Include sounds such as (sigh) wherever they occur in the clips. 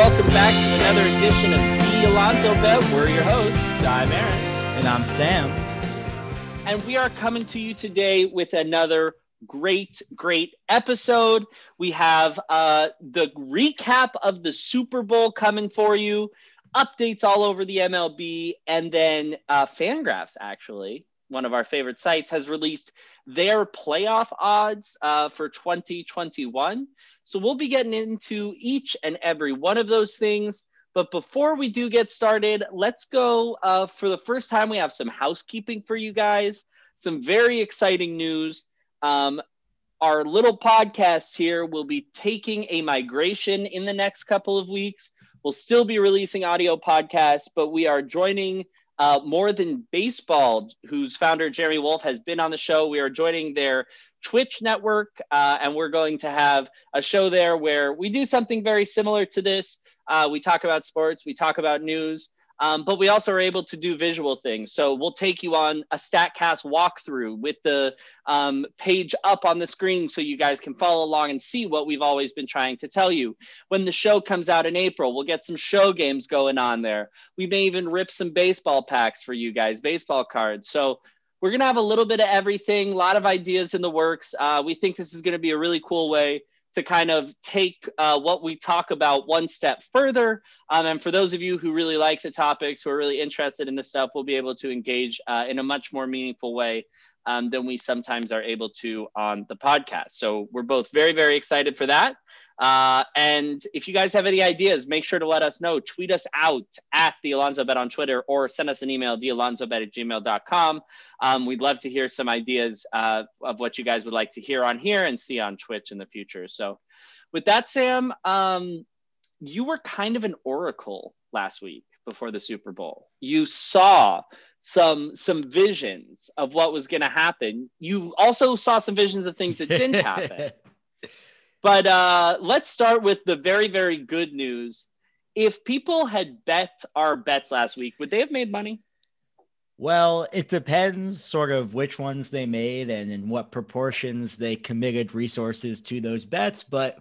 welcome back to another edition of The Alonso Bet. We're your hosts, I'm Aaron. And I'm Sam. And we are coming to you today with another great, great episode. We have uh, the recap of the Super Bowl coming for you, updates all over the MLB, and then uh, Fangraphs, actually, one of our favorite sites, has released their playoff odds uh, for 2021. So we'll be getting into each and every one of those things. But before we do get started, let's go. Uh, for the first time, we have some housekeeping for you guys, some very exciting news. Um, our little podcast here will be taking a migration in the next couple of weeks. We'll still be releasing audio podcasts, but we are joining uh, More Than Baseball, whose founder, Jeremy Wolf, has been on the show. We are joining their Twitch network, uh, and we're going to have a show there where we do something very similar to this. Uh, we talk about sports, we talk about news, um, but we also are able to do visual things. So we'll take you on a StatCast walkthrough with the um, page up on the screen so you guys can follow along and see what we've always been trying to tell you. When the show comes out in April, we'll get some show games going on there. We may even rip some baseball packs for you guys, baseball cards. So we're going to have a little bit of everything, a lot of ideas in the works. Uh, we think this is going to be a really cool way to kind of take uh, what we talk about one step further. Um, and for those of you who really like the topics, who are really interested in this stuff, we'll be able to engage uh, in a much more meaningful way um, than we sometimes are able to on the podcast. So we're both very, very excited for that. Uh, and if you guys have any ideas, make sure to let us know. Tweet us out at the Alonso Bet on Twitter or send us an email, thealonsobet at gmail.com. Um, we'd love to hear some ideas uh, of what you guys would like to hear on here and see on Twitch in the future. So, with that, Sam, um, you were kind of an oracle last week before the Super Bowl. You saw some some visions of what was going to happen. You also saw some visions of things that didn't (laughs) happen. But uh, let's start with the very, very good news. If people had bet our bets last week, would they have made money? Well, it depends sort of which ones they made and in what proportions they committed resources to those bets. But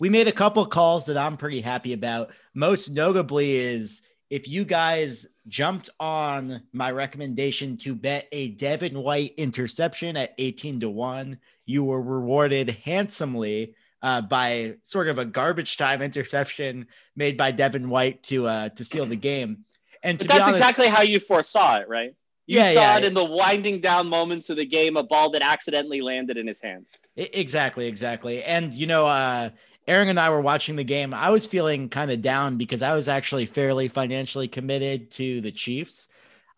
we made a couple calls that I'm pretty happy about. Most notably is if you guys jumped on my recommendation to bet a Devin White interception at 18 to 1, you were rewarded handsomely uh, by sort of a garbage time (laughs) interception made by Devin White to uh, to seal the game. And that's honest, exactly how you foresaw it, right? You yeah, saw yeah, it in the winding down moments of the game, a ball that accidentally landed in his hand. Exactly, exactly. And you know, uh, Aaron and I were watching the game. I was feeling kind of down because I was actually fairly financially committed to the Chiefs.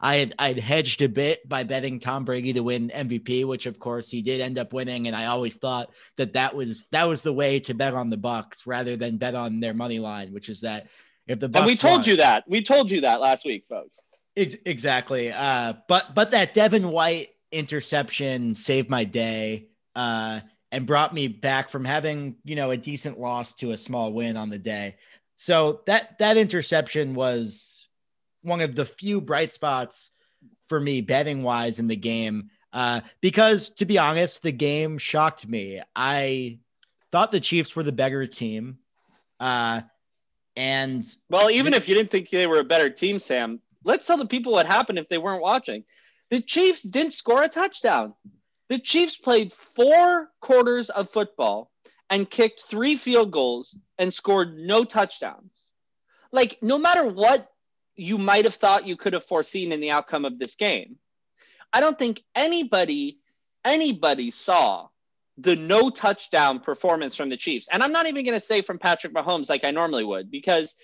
I had I'd hedged a bit by betting Tom Brady to win MVP, which of course he did end up winning, and I always thought that that was that was the way to bet on the Bucs rather than bet on their money line, which is that if the Bucs and we told won, you that we told you that last week, folks. Ex- exactly, uh, but but that Devin White interception saved my day. Uh, and brought me back from having, you know, a decent loss to a small win on the day. So that that interception was one of the few bright spots for me betting wise in the game. Uh, because to be honest, the game shocked me. I thought the Chiefs were the better team. Uh, and well, even if you didn't think they were a better team, Sam, let's tell the people what happened if they weren't watching. The Chiefs didn't score a touchdown. The Chiefs played four quarters of football and kicked three field goals and scored no touchdowns. Like, no matter what you might have thought you could have foreseen in the outcome of this game, I don't think anybody, anybody saw the no touchdown performance from the Chiefs. And I'm not even going to say from Patrick Mahomes like I normally would, because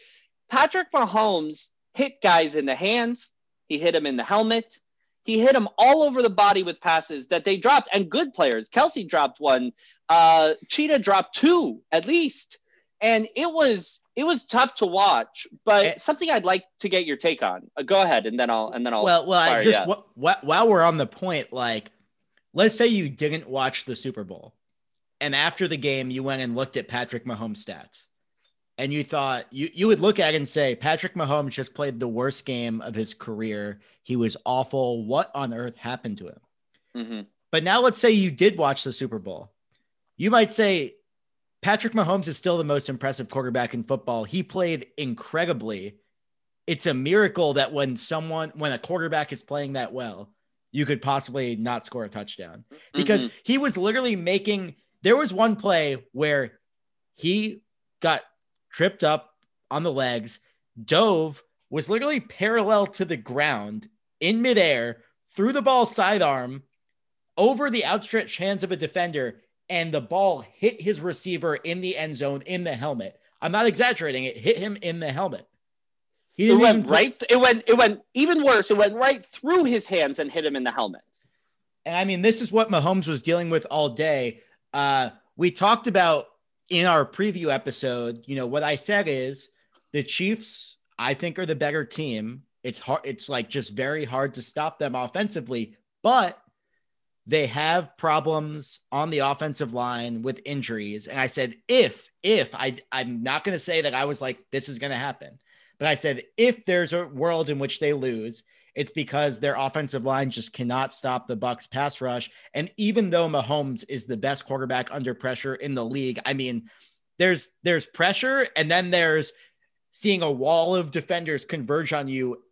Patrick Mahomes hit guys in the hands, he hit him in the helmet, he hit him all over the body with passes that they dropped, and good players. Kelce dropped one. Uh, Cheetah dropped two at least, and it was it was tough to watch. But and, something I'd like to get your take on. Uh, go ahead, and then I'll and then I'll. Well, well, I just wh- wh- while we're on the point, like, let's say you didn't watch the Super Bowl, and after the game you went and looked at Patrick Mahomes' stats and you thought you you would look at it and say Patrick Mahomes just played the worst game of his career. He was awful. What on earth happened to him? Mm-hmm. But now let's say you did watch the Super Bowl. You might say Patrick Mahomes is still the most impressive quarterback in football. He played incredibly. It's a miracle that when someone, when a quarterback is playing that well, you could possibly not score a touchdown because mm-hmm. he was literally making. There was one play where he got tripped up on the legs, dove, was literally parallel to the ground in midair, threw the ball sidearm over the outstretched hands of a defender, and the ball hit his receiver in the end zone in the helmet. I'm not exaggerating, it hit him in the helmet. He it went right. It went. It went even worse. It went right through his hands and hit him in the helmet. And I mean, this is what Mahomes was dealing with all day. Uh, we talked about in our preview episode. You know what I said is the Chiefs. I think are the better team. It's hard. It's like just very hard to stop them offensively, but they have problems on the offensive line with injuries. And I said, if, if I, I'm not going to say that I was like, this is going to happen, but I said, if there's a world in which they lose, it's because their offensive line just cannot stop the Bucs pass rush. And even though Mahomes is the best quarterback under pressure in the league, I mean, there's there's pressure and then there's seeing a wall of defenders converge on you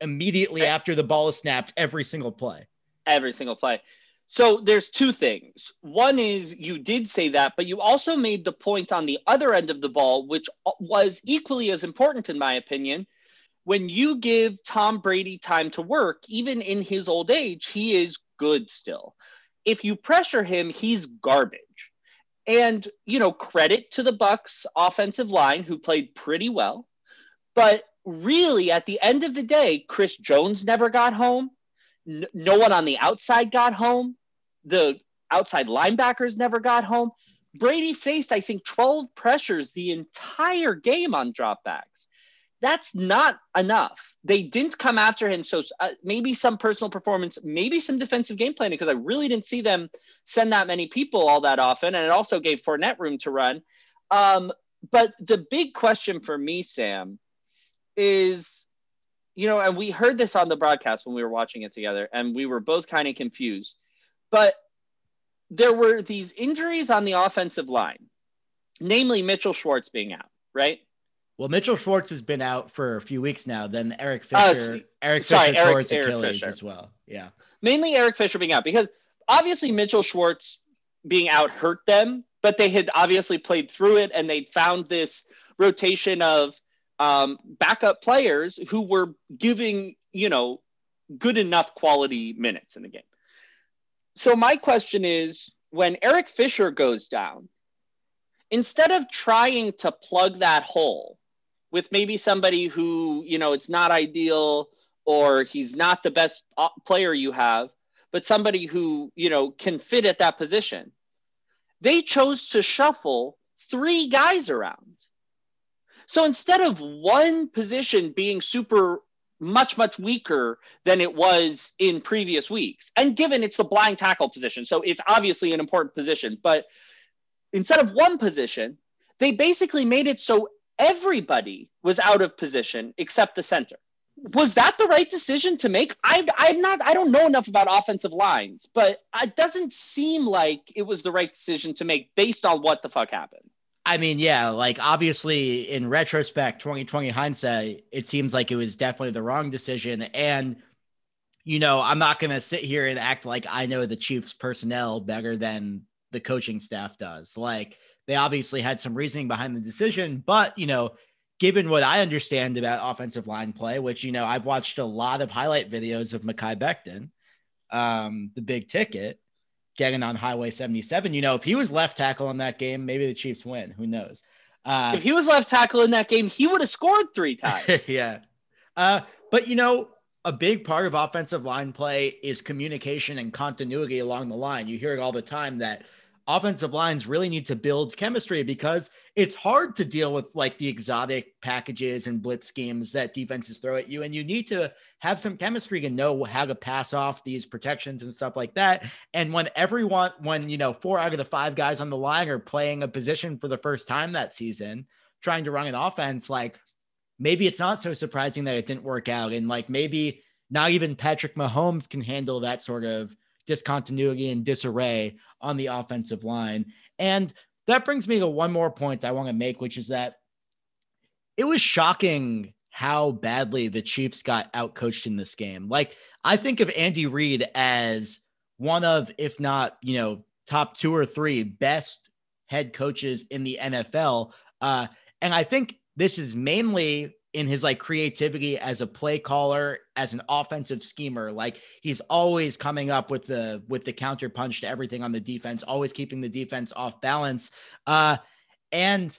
immediately after the ball is snapped every single play. Every single play. So there's two things. One is you did say that, but you also made the point on the other end of the ball, which was equally as important, in my opinion. When you give Tom Brady time to work, even in his old age, he is good still. If you pressure him, he's garbage. And, you know, credit to the Bucs offensive line who played pretty well. But really, at the end of the day, Chris Jones never got home. No one on the outside got home the outside linebackers never got home. Brady faced, I think, 12 pressures the entire game on dropbacks. That's not enough. They didn't come after him. So uh, maybe some personal performance, maybe some defensive game planning, because I really didn't see them send that many people all that often. And it also gave Fournette room to run. Um, but the big question for me, Sam, is you know, and we heard this on the broadcast when we were watching it together, and we were both kind of confused but there were these injuries on the offensive line, namely Mitchell Schwartz being out, right? Well, Mitchell Schwartz has been out for a few weeks now. Then Eric uh, Fisher, uh, Eric sorry, Fisher Eric, his Achilles Fisher. as well. Yeah, mainly Eric Fisher being out because obviously Mitchell Schwartz being out hurt them, but they had obviously played through it and they found this rotation of um, backup players who were giving you know good enough quality minutes in the game. So my question is when Eric Fisher goes down, instead of trying to plug that hole with maybe somebody who, you know, it's not ideal or he's not the best uh, player you have, but somebody who, you know, can fit at that position, they chose to shuffle three guys around. So instead of one position being super much, much weaker than it was in previous weeks. And given it's the blind tackle position, so it's obviously an important position, but instead of one position, they basically made it so everybody was out of position except the center. Was that the right decision to make? I, I'm not, I don't know enough about offensive lines, but it doesn't seem like it was the right decision to make based on what the fuck happened. I mean, yeah, like obviously in retrospect, 2020 hindsight, it seems like it was definitely the wrong decision. And, you know, I'm not going to sit here and act like I know the Chiefs personnel better than the coaching staff does. Like they obviously had some reasoning behind the decision, but, you know, given what I understand about offensive line play, which, you know, I've watched a lot of highlight videos of Mekhi Becton, um, the big ticket getting on Highway 77. You know, if he was left tackle in that game, maybe the Chiefs win. Who knows? Uh, if he was left tackle in that game, he would have scored three (laughs) times. yeah. Uh, but, you know, a big part of offensive line play is communication and continuity along the line. You hear it all the time that offensive lines really need to build chemistry because it's hard to deal with like the exotic packages and blitz schemes that defenses throw at you. And you need to have some chemistry to know how to pass off these protections and stuff like that. And when everyone, when, you know, four out of the five guys on the line are playing a position for the first time that season, trying to run an offense, like maybe it's not so surprising that it didn't work out. And like maybe not even Patrick Mahomes can handle that sort of discontinuity and disarray on the offensive line. And that brings me to one more point I want to make, which is that it was shocking how badly the Chiefs got outcoached in this game. Like, I think of Andy Reid as one of, if not, you know, top two or three best head coaches in the NFL. Uh, and I think this is mainly in his like creativity as a play caller as an offensive schemer like he's always coming up with the with the counter punch to everything on the defense always keeping the defense off balance. Uh and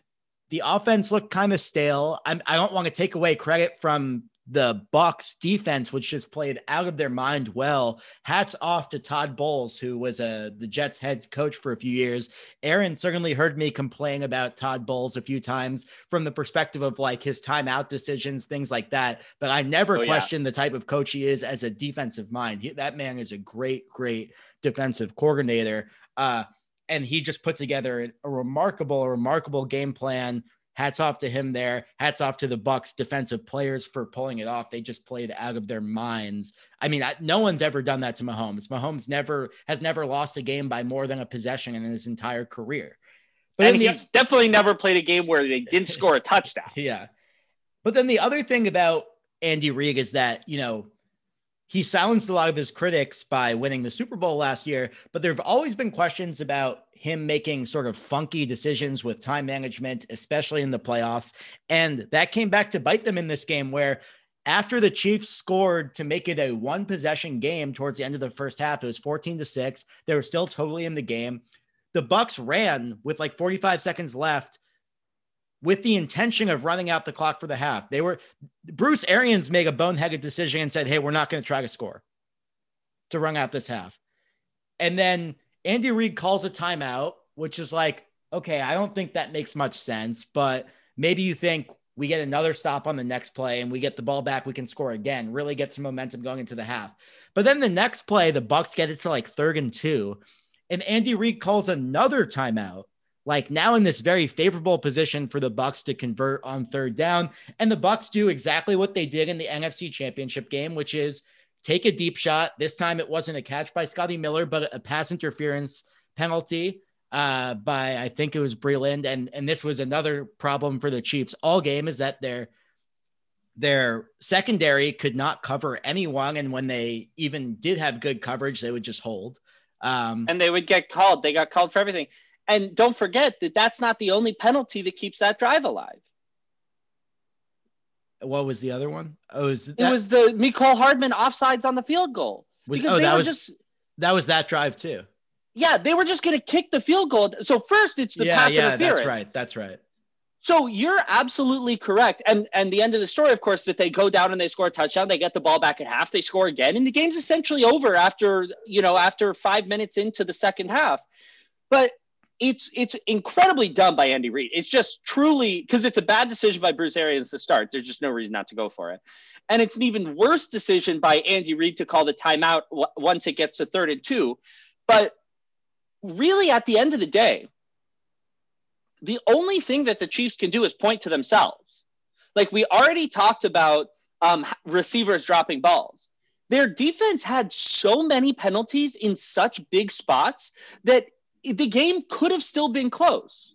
the offense looked kind of stale. I'm, i don't want to take away credit from the Bucs defense, which just played out of their mind well. Hats off to Todd Bowles, who was a uh, the Jets head coach for a few years. Aaron certainly heard me complain about Todd Bowles a few times from the perspective of like his timeout decisions, things like that. But I never oh, questioned yeah. the type of coach he is as a defensive mind. He, that man is a great, great defensive coordinator. Uh, and he just put together a remarkable, a remarkable game plan hats off to him there. Hats off to the Bucs defensive players for pulling it off. They just played out of their minds. I mean, I, no one's ever done that to Mahomes. Mahomes never has never lost a game by more than a possession in his entire career. But and he's the, definitely never played a game where they didn't (laughs) score a touchdown. Yeah. But then the other thing about Andy Reid is that, you know, he silenced a lot of his critics by winning the Super Bowl last year, but there have always been questions about him making sort of funky decisions with time management, especially in the playoffs. And that came back to bite them in this game where after the Chiefs scored to make it a one possession game towards the end of the first half, it was 14 to 6. They were still totally in the game. The Bucs ran with like 45 seconds left with the intention of running out the clock for the half. They were Bruce Arians made a boneheaded decision and said, "Hey, we're not going to try to score to run out this half." And then Andy Reid calls a timeout, which is like, okay, I don't think that makes much sense, but maybe you think we get another stop on the next play and we get the ball back, we can score again, really get some momentum going into the half. But then the next play, the Bucs get it to like third and two, and Andy Reid calls another timeout like now in this very favorable position for the Bucs to convert on third down and the Bucs do exactly what they did in the NFC Championship game which is take a deep shot. This time it wasn't a catch by Scotty Miller but a pass interference penalty uh, by I think it was Breeland and and this was another problem for the Chiefs all game is that their their secondary could not cover anyone. And when they even did have good coverage they would just hold. Um, and they would get called. They got called for everything and don't forget that that's not the only penalty that keeps that drive alive. What was the other one? Oh, was that... it was the Mecole Hardman offsides on the field goal. Was, oh, that was just that was that drive too. Yeah, they were just going to kick the field goal. So first, it's the yeah, pass yeah, interference. That's right. That's right. So you're absolutely correct. And and the end of the story, of course, that they go down and they score a touchdown, they get the ball back at half, they score again, and the game's essentially over after you know after five minutes into the second half. But it's it's incredibly dumb by Andy Reid. It's just truly because it's a bad decision by Bruce Arians to start. There's just no reason not to go for it. And it's an even worse decision by Andy Reid to call the timeout w- once it gets to third and two. But really, at the end of the day, the only thing that the Chiefs can do is point to themselves. Like we already talked about um, receivers dropping balls. Their defense had so many penalties in such big spots that the game could have still been close.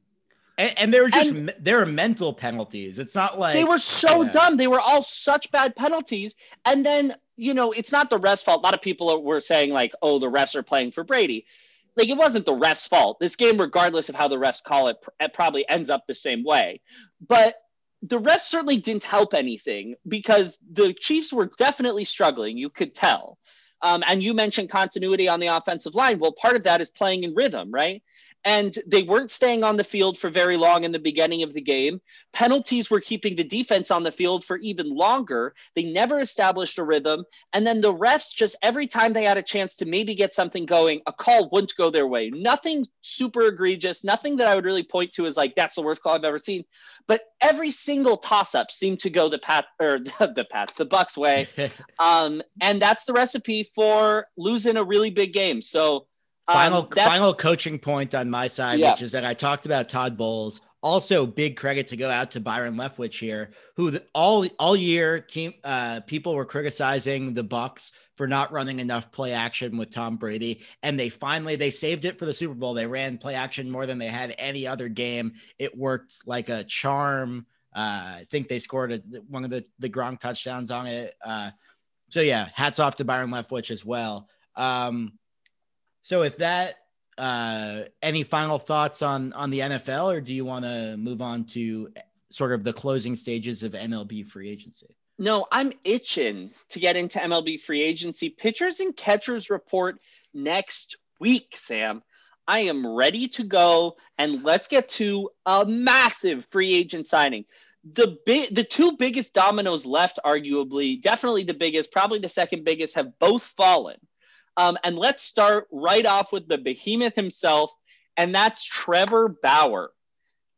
And, and they were just and they were mental penalties. It's not like they were so yeah. dumb. They were all such bad penalties. And then you know, it's not the refs' fault. A lot of people were saying like, "Oh, the refs are playing for Brady." Like it wasn't the refs' fault. This game, regardless of how the refs call it, it probably ends up the same way. But the refs certainly didn't help anything because the Chiefs were definitely struggling. You could tell. Um, and you mentioned continuity on the offensive line. Well, part of that is playing in rhythm, right? And they weren't staying on the field for very long in the beginning of the game. Penalties were keeping the defense on the field for even longer. They never established a rhythm. And then the refs, just every time they had a chance to maybe get something going, a call wouldn't go their way. Nothing super egregious, nothing that I would really point to as like, that's the worst call I've ever seen. But every single toss up seemed to go the pat or the, (laughs) the Pats, the Bucs way. (laughs) um, and that's the recipe for losing a really big game. So um, final final coaching point on my side, yeah. which is that I talked about Todd Bowles. Also, big credit to go out to Byron Leftwich here, who the, all all year team uh, people were criticizing the Bucs for not running enough play action with Tom Brady. And they finally they saved it for the Super Bowl. They ran play action more than they had any other game. It worked like a charm. Uh, I think they scored a, one of the the Gronk touchdowns on it. Uh, so yeah, hats off to Byron Leftwich as well. Um, so with that, uh, any final thoughts on on the NFL, or do you want to move on to sort of the closing stages of MLB free agency? No, I'm itching to get into MLB free agency. Pitchers and catchers report next week, Sam. I am ready to go, and let's get to a massive free agent signing. The big, the two biggest dominoes left, arguably, definitely the biggest, probably the second biggest, have both fallen. Um, and let's start right off with the behemoth himself, and that's Trevor Bauer.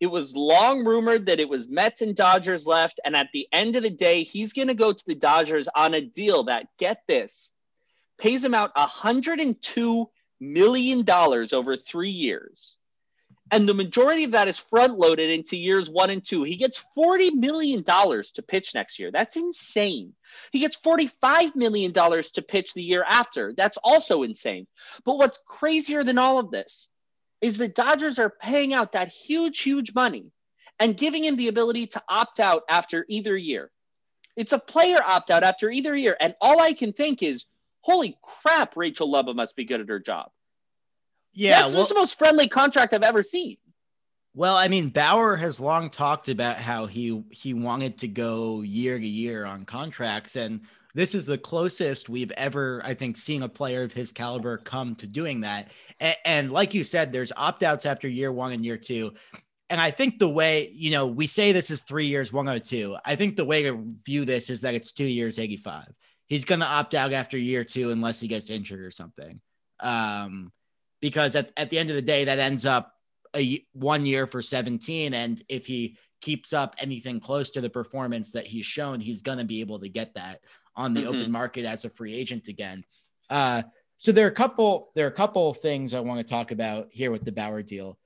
It was long rumored that it was Mets and Dodgers left. And at the end of the day, he's going to go to the Dodgers on a deal that, get this, pays him out $102 million over three years. And the majority of that is front loaded into years one and two. He gets $40 million to pitch next year. That's insane. He gets $45 million to pitch the year after. That's also insane. But what's crazier than all of this is the Dodgers are paying out that huge, huge money and giving him the ability to opt out after either year. It's a player opt out after either year. And all I can think is, holy crap, Rachel Luba must be good at her job. Yeah. That's well, the most friendly contract I've ever seen. Well, I mean, Bauer has long talked about how he he wanted to go year to year on contracts, and this is the closest we've ever, I think, seen a player of his caliber come to doing that. And, and like you said, there's opt outs after year one and year two. And I think the way, you know, we say this is three years, 102. I think the way to view this is that it's two years, 85. He's going to opt out after year two unless he gets injured or something. Um, because at, at the end of the day, that ends up a one year for 17. And if he keeps up anything close to the performance that he's shown, he's going to be able to get that on the mm-hmm. open market as a free agent again. Uh, so there are a couple there are a couple things I want to talk about here with the Bauer deal.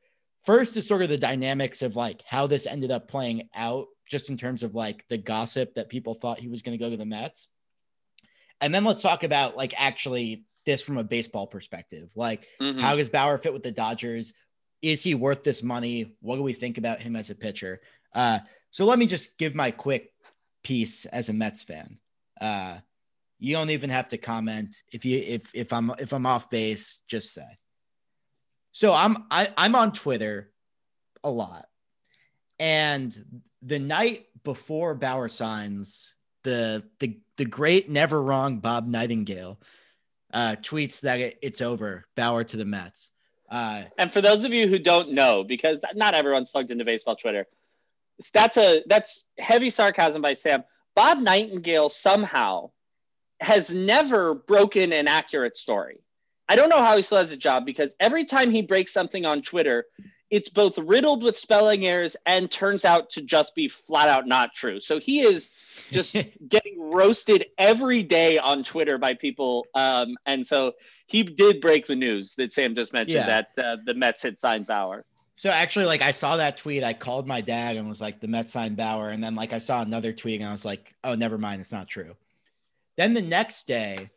First is sort of the dynamics of like how this ended up playing out, just in terms of like the gossip that people thought he was going to go to the Mets. And then let's talk about like actually this from a baseball perspective. Like, mm-hmm. how does Bauer fit with the Dodgers? Is he worth this money? What do we think about him as a pitcher? Uh, so let me just give my quick piece as a Mets fan. Uh, you don't even have to comment if you if if I'm if I'm off base, just say. So I'm I, I'm on Twitter a lot, and the night before Bauer signs, the the the great never wrong Bob Nightingale uh, tweets that it, it's over Bauer to the Mets. Uh, and for those of you who don't know, because not everyone's plugged into baseball Twitter, that's a that's heavy sarcasm by Sam. Bob Nightingale somehow has never broken an accurate story. I don't know how he still has a job because every time he breaks something on Twitter, it's both riddled with spelling errors and turns out to just be flat out not true. So he is just (laughs) getting roasted every day on Twitter by people. Um, and so he did break the news that Sam just mentioned yeah. that uh, the Mets had signed Bauer. So actually, like I saw that tweet, I called my dad and was like, "The Mets signed Bauer," and then like I saw another tweet and I was like, "Oh, never mind, it's not true." Then the next day,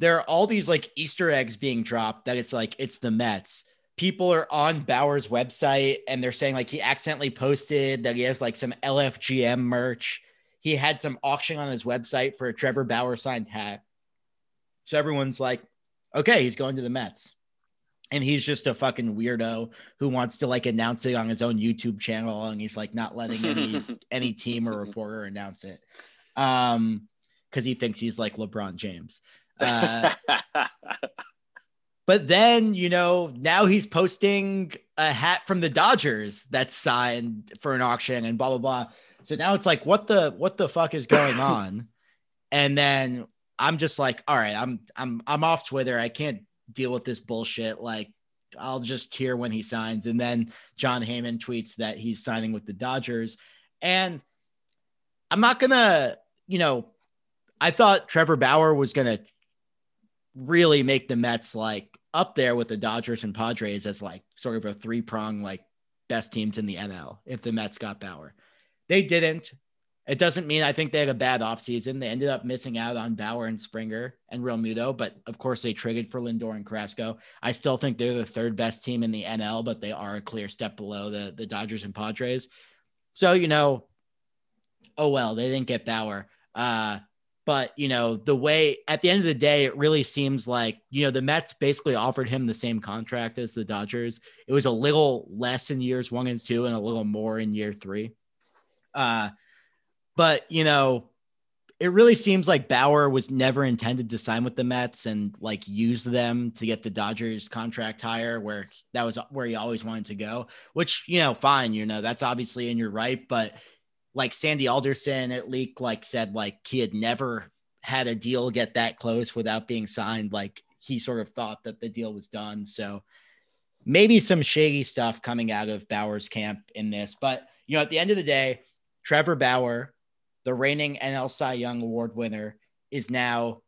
there are all these like Easter eggs being dropped that it's like it's the Mets. People are on Bauer's website and they're saying like he accidentally posted that he has like some LFGM merch. He had some auction on his website for a Trevor Bauer signed hat. So everyone's like, okay, he's going to the Mets and he's just a fucking weirdo who wants to like announce it on his own YouTube channel and he's like not letting any (laughs) any team or reporter announce it um because he thinks he's like LeBron James uh, (laughs) but then you know now he's posting a hat from the Dodgers that's signed for an auction and blah blah blah so now it's like what the what the fuck is going (coughs) on and then I'm just like all right I'm I'm I'm off Twitter I can't deal with this bullshit. Like, I'll just hear when he signs. And then Jon Heyman tweets that he's signing with the Dodgers. And I'm not going to, you know, I thought Trevor Bauer was going to really make the Mets like up there with the Dodgers and Padres as like sort of a three prong, like best teams in the NL if the Mets got Bauer. They didn't. It doesn't mean I think they had a bad offseason. They ended up missing out on Bauer and Springer and Realmuto, but of course they traded for Lindor and Carrasco. I still think they're the third best team in the NL, but they are a clear step below the, the Dodgers and Padres. So, you know, oh well, they didn't get Bauer. Uh, but you know, the way at the end of the day, it really seems like you know the Mets basically offered him the same contract as the Dodgers. It was a little less in years one and two, and a little more in year three. Uh, but you know, it really seems like Bauer was never intended to sign with the Mets and like use them to get the Dodgers contract higher, where that was where he always wanted to go. Which you know, fine, you know, that's obviously in your right, but like Sandy Alderson at leak like said like he had never had a deal get that close without being signed. Like he sort of thought that the deal was done. So maybe some shady stuff coming out of Bauer's camp in this. But you know, at the end of the day, Trevor Bauer, the reigning NL Cy Young Award winner, is now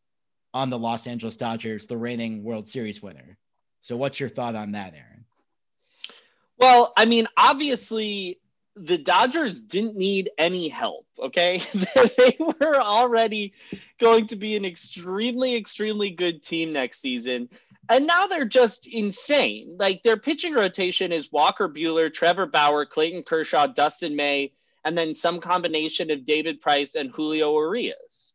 on the Los Angeles Dodgers, the reigning World Series winner. So what's your thought on that, Aaron? Well, I mean, obviously the Dodgers didn't need any help. Okay. (laughs) they were already going to be an extremely, extremely good team next season. And now they're just insane. Like their pitching rotation is Walker Buehler, Trevor Bauer, Clayton Kershaw, Dustin May, and then some combination of David Price and Julio Urias.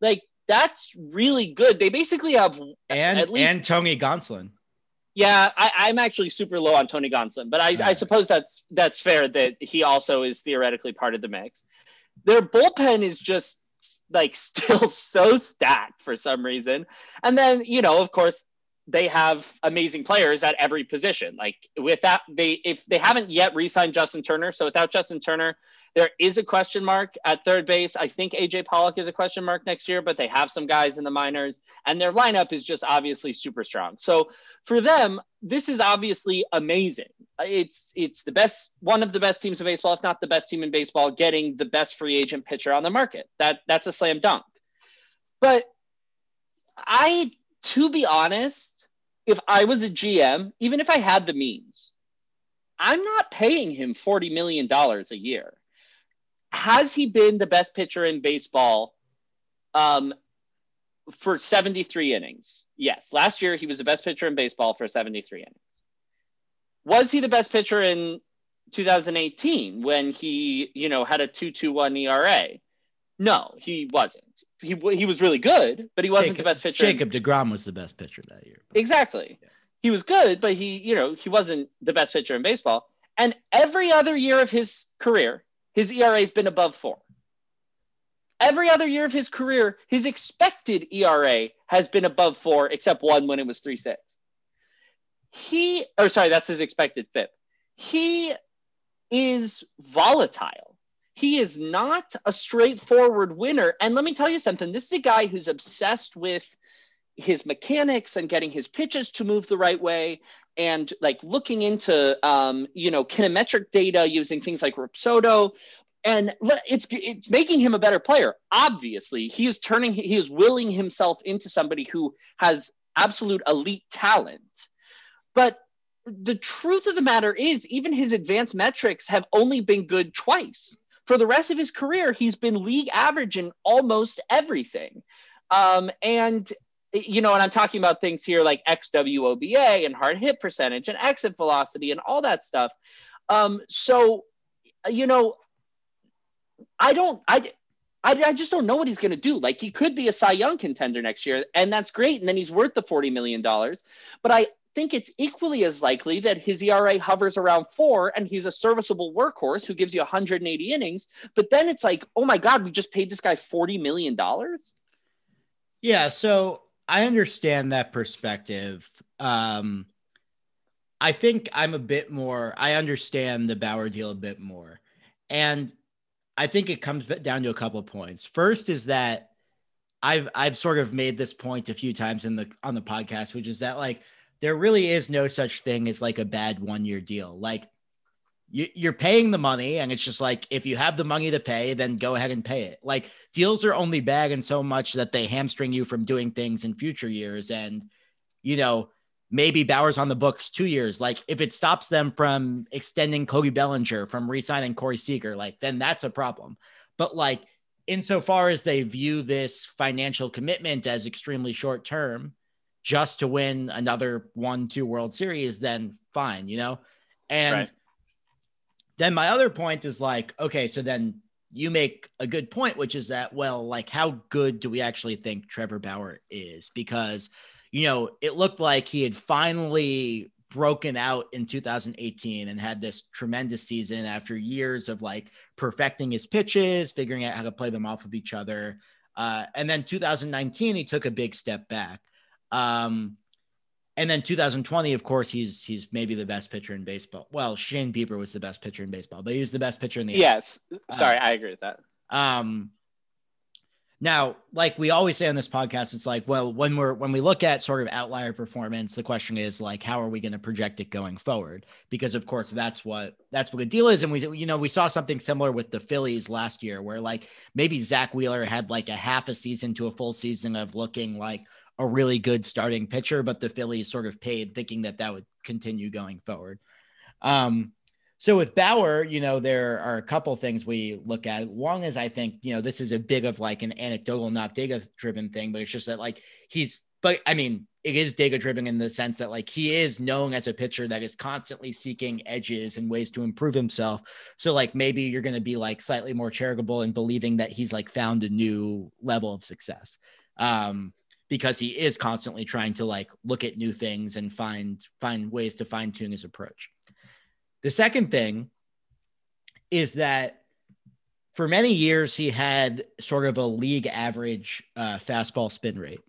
Like that's really good. They basically have and at least, and Tony Gonsolin. Yeah, I, am actually super low on Tony Gonsolin, but I, right. I suppose that's that's fair that he also is theoretically part of the mix. Their bullpen is just like (laughs) still so stacked for some reason. And then, you know, of course, they have amazing players at every position. Like with that, they if they haven't yet re-signed Justin Turner, so without Justin Turner, there is a question mark at third base. I think AJ Pollock is a question mark next year, but they have some guys in the minors, and their lineup is just obviously super strong. So for them, this is obviously amazing. It's it's the best one of the best teams in baseball, if not the best team in baseball, getting the best free agent pitcher on the market. That that's a slam dunk. But I, to be honest, if I was a GM, even if I had the means, I'm not paying him $40 million a year. Has he been the best pitcher in baseball um, for 73 innings? Yes. Last year, he was the best pitcher in baseball for 73 innings. Was he the best pitcher in 2018 when he, you know, had a 2.21 ERA? No, he wasn't he he was really good, but he wasn't Jacob, the best pitcher. Jacob Degrom was the best pitcher that year. Exactly. Yeah. He was good, but he, you know, he wasn't the best pitcher in baseball. And every other year of his career, his ERA has been above four. Every other year of his career, his expected ERA has been above four, except one when it was three six. He, or sorry, that's his expected FIP. He is volatile he is not a straightforward winner. And let me tell you something this is a guy who's obsessed with his mechanics and getting his pitches to move the right way and like looking into um, you know kinemetric data using things like Rapsodo and it's it's making him a better player. Obviously he is turning he is willing himself into somebody who has absolute elite talent. But the truth of the matter is even his advanced metrics have only been good twice. For the rest of his career, he's been league average in almost everything. Um, and you know, and I'm talking about things here like XWOBA and hard hit percentage and exit velocity and all that stuff. Um, so, you know, I don't, I, I, I just don't know what he's going to do. Like he could be a Cy Young contender next year, and that's great. And then he's worth the forty million dollars. But I, think it's equally as likely that his ERA hovers around four and he's a serviceable workhorse who gives you 180 innings. But then it's like, oh my God, we just paid this guy $40 million. Yeah. So I understand that perspective. Um, I think I'm a bit more, I understand the Bauer deal a bit more. And I think it comes down to a couple of points. First is that I've I've sort of made this point a few times in the on the podcast, which is that like there really is no such thing as like a bad one year deal. Like you're paying the money, and it's just like if you have the money to pay, then go ahead and pay it. Like deals are only bad in so much that they hamstring you from doing things in future years. And, you know, maybe Bauer's on the books two years. Like if it stops them from extending Cody Bellinger, from re signing Corey Seager, like then that's a problem. But like insofar as they view this financial commitment as extremely short term, just to win another one, two World Series, then fine, you know? And right. Then my other point is like, okay, so then you make a good point, which is that, well, like, how good do we actually think Trevor Bauer is? Because, you know, it looked like he had finally broken out in 2018 and had this tremendous season after years of like perfecting his pitches, figuring out how to play them off of each other. Uh, and then 2019, he took a big step back. Um, and then 2020, of course, he's he's maybe the best pitcher in baseball. Well, Shane Bieber was the best pitcher in baseball, but he was the best pitcher in the yes. Sorry, uh, I agree with that. Um, now, like we always say on this podcast, it's like, well, when we're when we look at sort of outlier performance, the question is like, how are we going to project it going forward? Because of course, that's what that's what the deal is. And we, you know, we saw something similar with the Phillies last year, where like maybe Zack Wheeler had like a half a season to a full season of looking like a really good starting pitcher, but the Phillies sort of paid thinking that that would continue going forward. Um, so with Bauer, you know, there are a couple things we look at. One is I think, you know, this is a big of like an anecdotal, not data driven thing, but it's just that like he's, but I mean, it is data driven in the sense that like he is known as a pitcher that is constantly seeking edges and ways to improve himself. So like maybe you're going to be like slightly more charitable in believing that he's like found a new level of success. Um, because he is constantly trying to like look at new things and find find ways to fine tune his approach. The second thing is that for many years he had sort of a league average uh, fastball spin rate.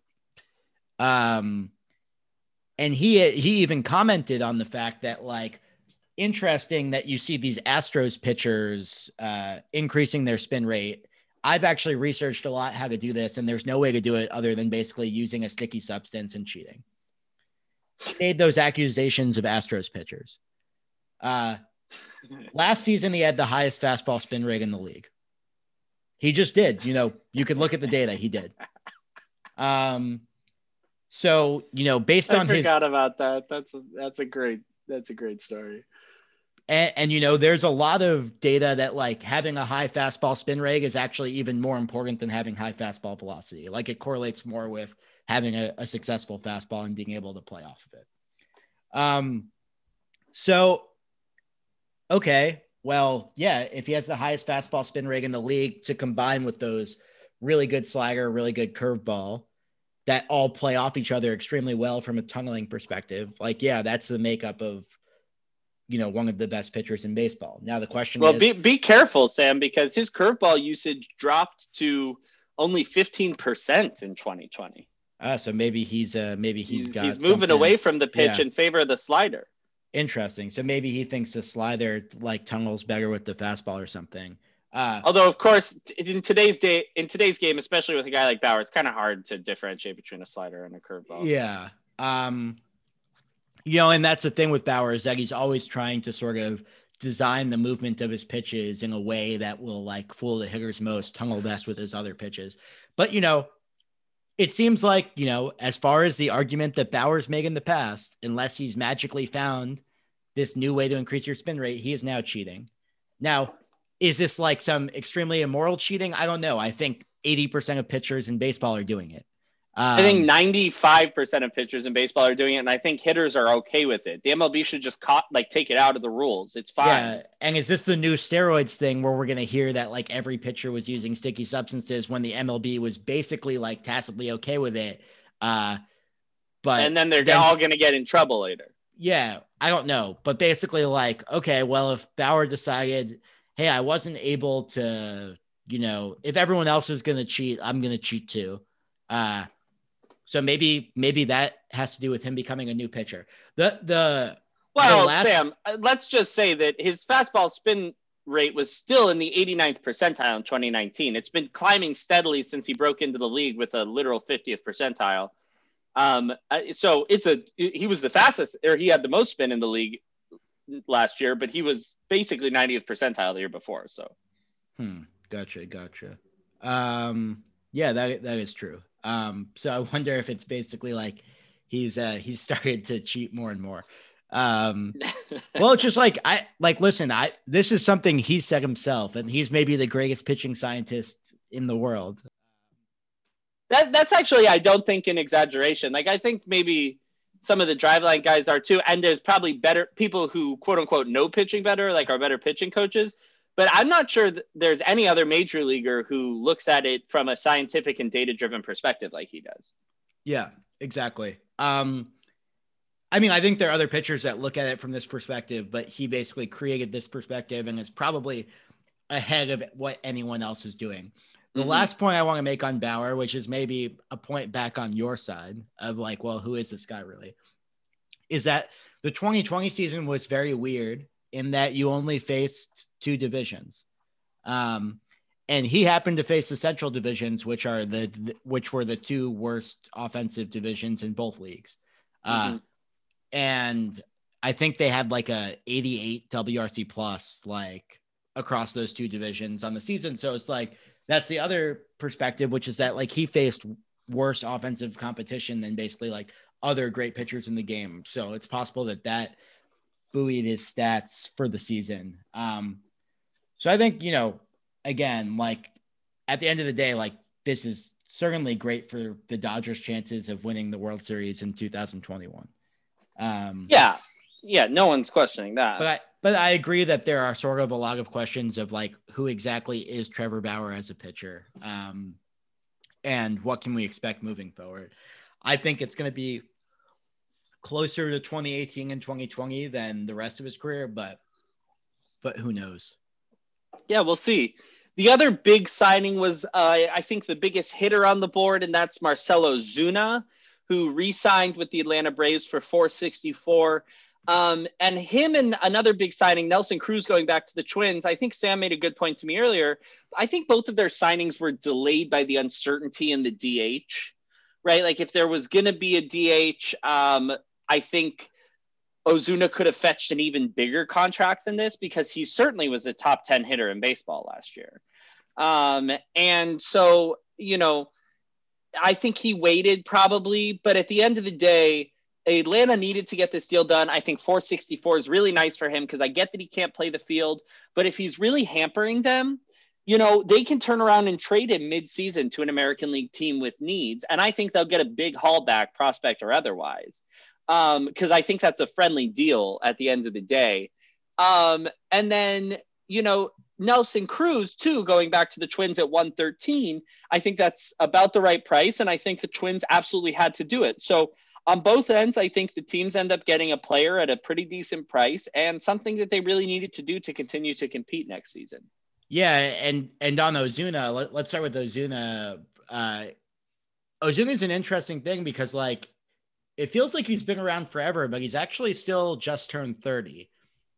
Um, and he he even commented on the fact that like interesting that you see these Astros pitchers uh, increasing their spin rate. I've actually researched a lot how to do this, and there's no way to do it other than basically using a sticky substance and cheating. He made those accusations of Astros pitchers. Uh, last season, he had the highest fastball spin rate in the league. He just did. You know, you could look at the data. He did. Um, so you know, based I on his, forgot about that. That's a, that's a great that's a great story. And, and, you know, there's a lot of data that like having a high fastball spin rate is actually even more important than having high fastball velocity. Like it correlates more with having a, a successful fastball and being able to play off of it. Um, so okay, well, yeah, if he has the highest fastball spin rate in the league to combine with those really good slider, really good curveball that all play off each other extremely well from a tunneling perspective, like, yeah, that's the makeup of you know one of the best pitchers in baseball. Now the question well, is, be be careful, Sam, because his curveball usage dropped to only fifteen percent in 2020. Uh, so maybe he's uh maybe he's, he's got he's moving away from the pitch yeah. in favor of the slider. Interesting. So maybe he thinks the slider like tunnels better with the fastball or something. Uh, Although, of course, in today's day, in today's game, especially with a guy like Bauer, it's kind of hard to differentiate between a slider and a curveball. Yeah. Um, you know, and that's the thing with Bauer is that he's always trying to sort of design the movement of his pitches in a way that will like fool the hitters most, tunnel best with his other pitches. But you know, it seems like, you know, as far as the argument that Bauer's made in the past, unless he's magically found this new way to increase your spin rate, he is now cheating. Now, is this like some extremely immoral cheating? I don't know. I think 80% of pitchers in baseball are doing it. Um, I think 95% um, of pitchers in baseball are doing it, and I think hitters are okay with it. The MLB should just caught, like take it out of the rules. It's fine. Yeah. And is this the new steroids thing where we're going to hear that like every pitcher was using sticky substances when the MLB was basically like tacitly okay with it? Uh, but and then they're then, all going to get in trouble later. Yeah, I don't know, but basically, like, okay, well, if Bauer decided, hey, I wasn't able to, you know, if everyone else is going to cheat, I'm going to cheat too. Uh, so maybe maybe that has to do with him becoming a new pitcher. The the well, the last... Sam, uh, let's just say that his fastball spin rate was still in the 89th percentile in 2019. It's been climbing steadily since he broke into the league with a literal 50th percentile. Um, uh, so it's a he was the fastest, or he had the most spin in the league last year, but he was basically 90th percentile the year before. So, hmm, gotcha, gotcha. Um, yeah, that that is true. Um, so I wonder if it's basically like he's uh he's (laughs) started to cheat more and more. Um, well, it's just like I like listen, I this is something he said himself, and he's maybe the greatest pitching scientist in the world. That that's actually I don't think an exaggeration. Like I think maybe some of the driveline guys are too, and there's probably better people who quote unquote know pitching better, like are better pitching coaches. But I'm not sure there's any other major leaguer who looks at it from a scientific and data driven perspective like he does. Yeah, exactly. Um, I mean, I think there are other pitchers that look at it from this perspective, but he basically created this perspective and is probably ahead of what anyone else is doing. The mm-hmm. last point I want to make on Bauer, which is maybe a point back on your side of like, well, who is this guy really? Is that the 2020 season was very weird in that you only faced two divisions. Um, and he happened to face the central divisions, which are the, the which were the two worst offensive divisions in both leagues. Uh, mm-hmm. Uh, and I think they had like a 88 WRC plus like across those two divisions on the season. So it's like that's the other perspective, which is that like he faced worse offensive competition than basically like other great pitchers in the game. So it's possible that that buoyed his stats for the season. Um, so I think, you know, again, like at the end of the day, like this is certainly great for the Dodgers' chances of winning the World Series in 2021. Um, yeah, yeah, no one's questioning that. But I, but I agree that there are sort of a lot of questions of like who exactly is Trevor Bauer as a pitcher, um, and what can we expect moving forward. I think it's going to be closer to 2018 and 2020 than the rest of his career, but but who knows? Yeah, we'll see. The other big signing was, uh, I think, the biggest hitter on the board, and that's Marcell Ozuna, who re-signed with the Atlanta Braves for 464. Um, and him and another big signing, Nelson Cruz, going back to the Twins. I think Sam made a good point to me earlier. I think both of their signings were delayed by the uncertainty in the DH, right? Like if there was going to be a DH, um, I think Ozuna could have fetched an even bigger contract than this because he certainly was a top 10 hitter in baseball last year. Um, and so, you know, I think he waited probably, but at the end of the day, Atlanta needed to get this deal done. I think 464 is really nice for him because I get that he can't play the field, but if he's really hampering them, you know, they can turn around and trade him mid-season to an American League team with needs, and I think they'll get a big haul back, prospect or otherwise because um, I think that's a friendly deal at the end of the day. Um, and then, you know, Nelson Cruz, too, going back to the Twins at 113, I think that's about the right price. And I think the Twins absolutely had to do it. So, on both ends, I think the teams end up getting a player at a pretty decent price and something that they really needed to do to continue to compete next season. Yeah. And, and on Ozuna, let, us start with Ozuna. Uh, Ozuna is an interesting thing because, like, it feels like he's been around forever, but he's actually still just turned 30.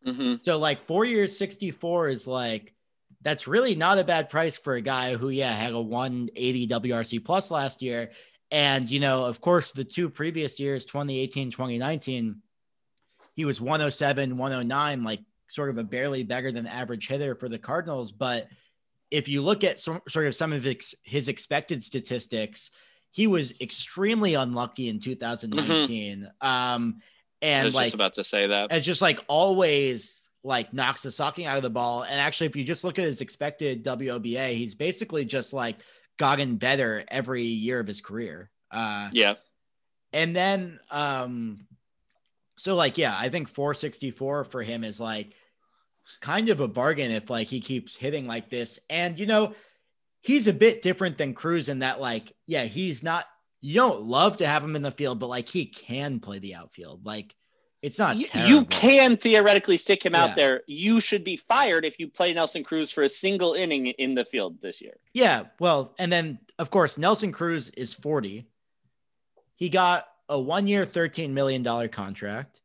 Mm-hmm. So like four years, 64 is like, that's really not a bad price for a guy who, yeah, had a 180 WRC plus last year. And, you know, of course, the two previous years, 2018, 2019, he was 107, 109, like sort of a barely better than average hitter for the Cardinals. But if you look at some, sort of some of his, his expected statistics, he was extremely unlucky in 2019. Mm-hmm. Um, and I was like, just about to say that. it's just like always, like knocks the socking out of the ball. And actually, if you just look at his expected WOBA, he's basically just like gotten better every year of his career. Uh, yeah. And then, um, so like, yeah, I think 464 for him is like kind of a bargain if like he keeps hitting like this. And, you know, he's a bit different than Cruz in that, like, yeah, he's not. You don't love to have him in the field, but like he can play the outfield. Like it's not. You, you can theoretically stick him yeah. out there. You should be fired if you play Nelson Cruz for a single inning in the field this year. Yeah, well, and then of course Nelson Cruz is forty. He got a one-year, thirteen million dollar contract,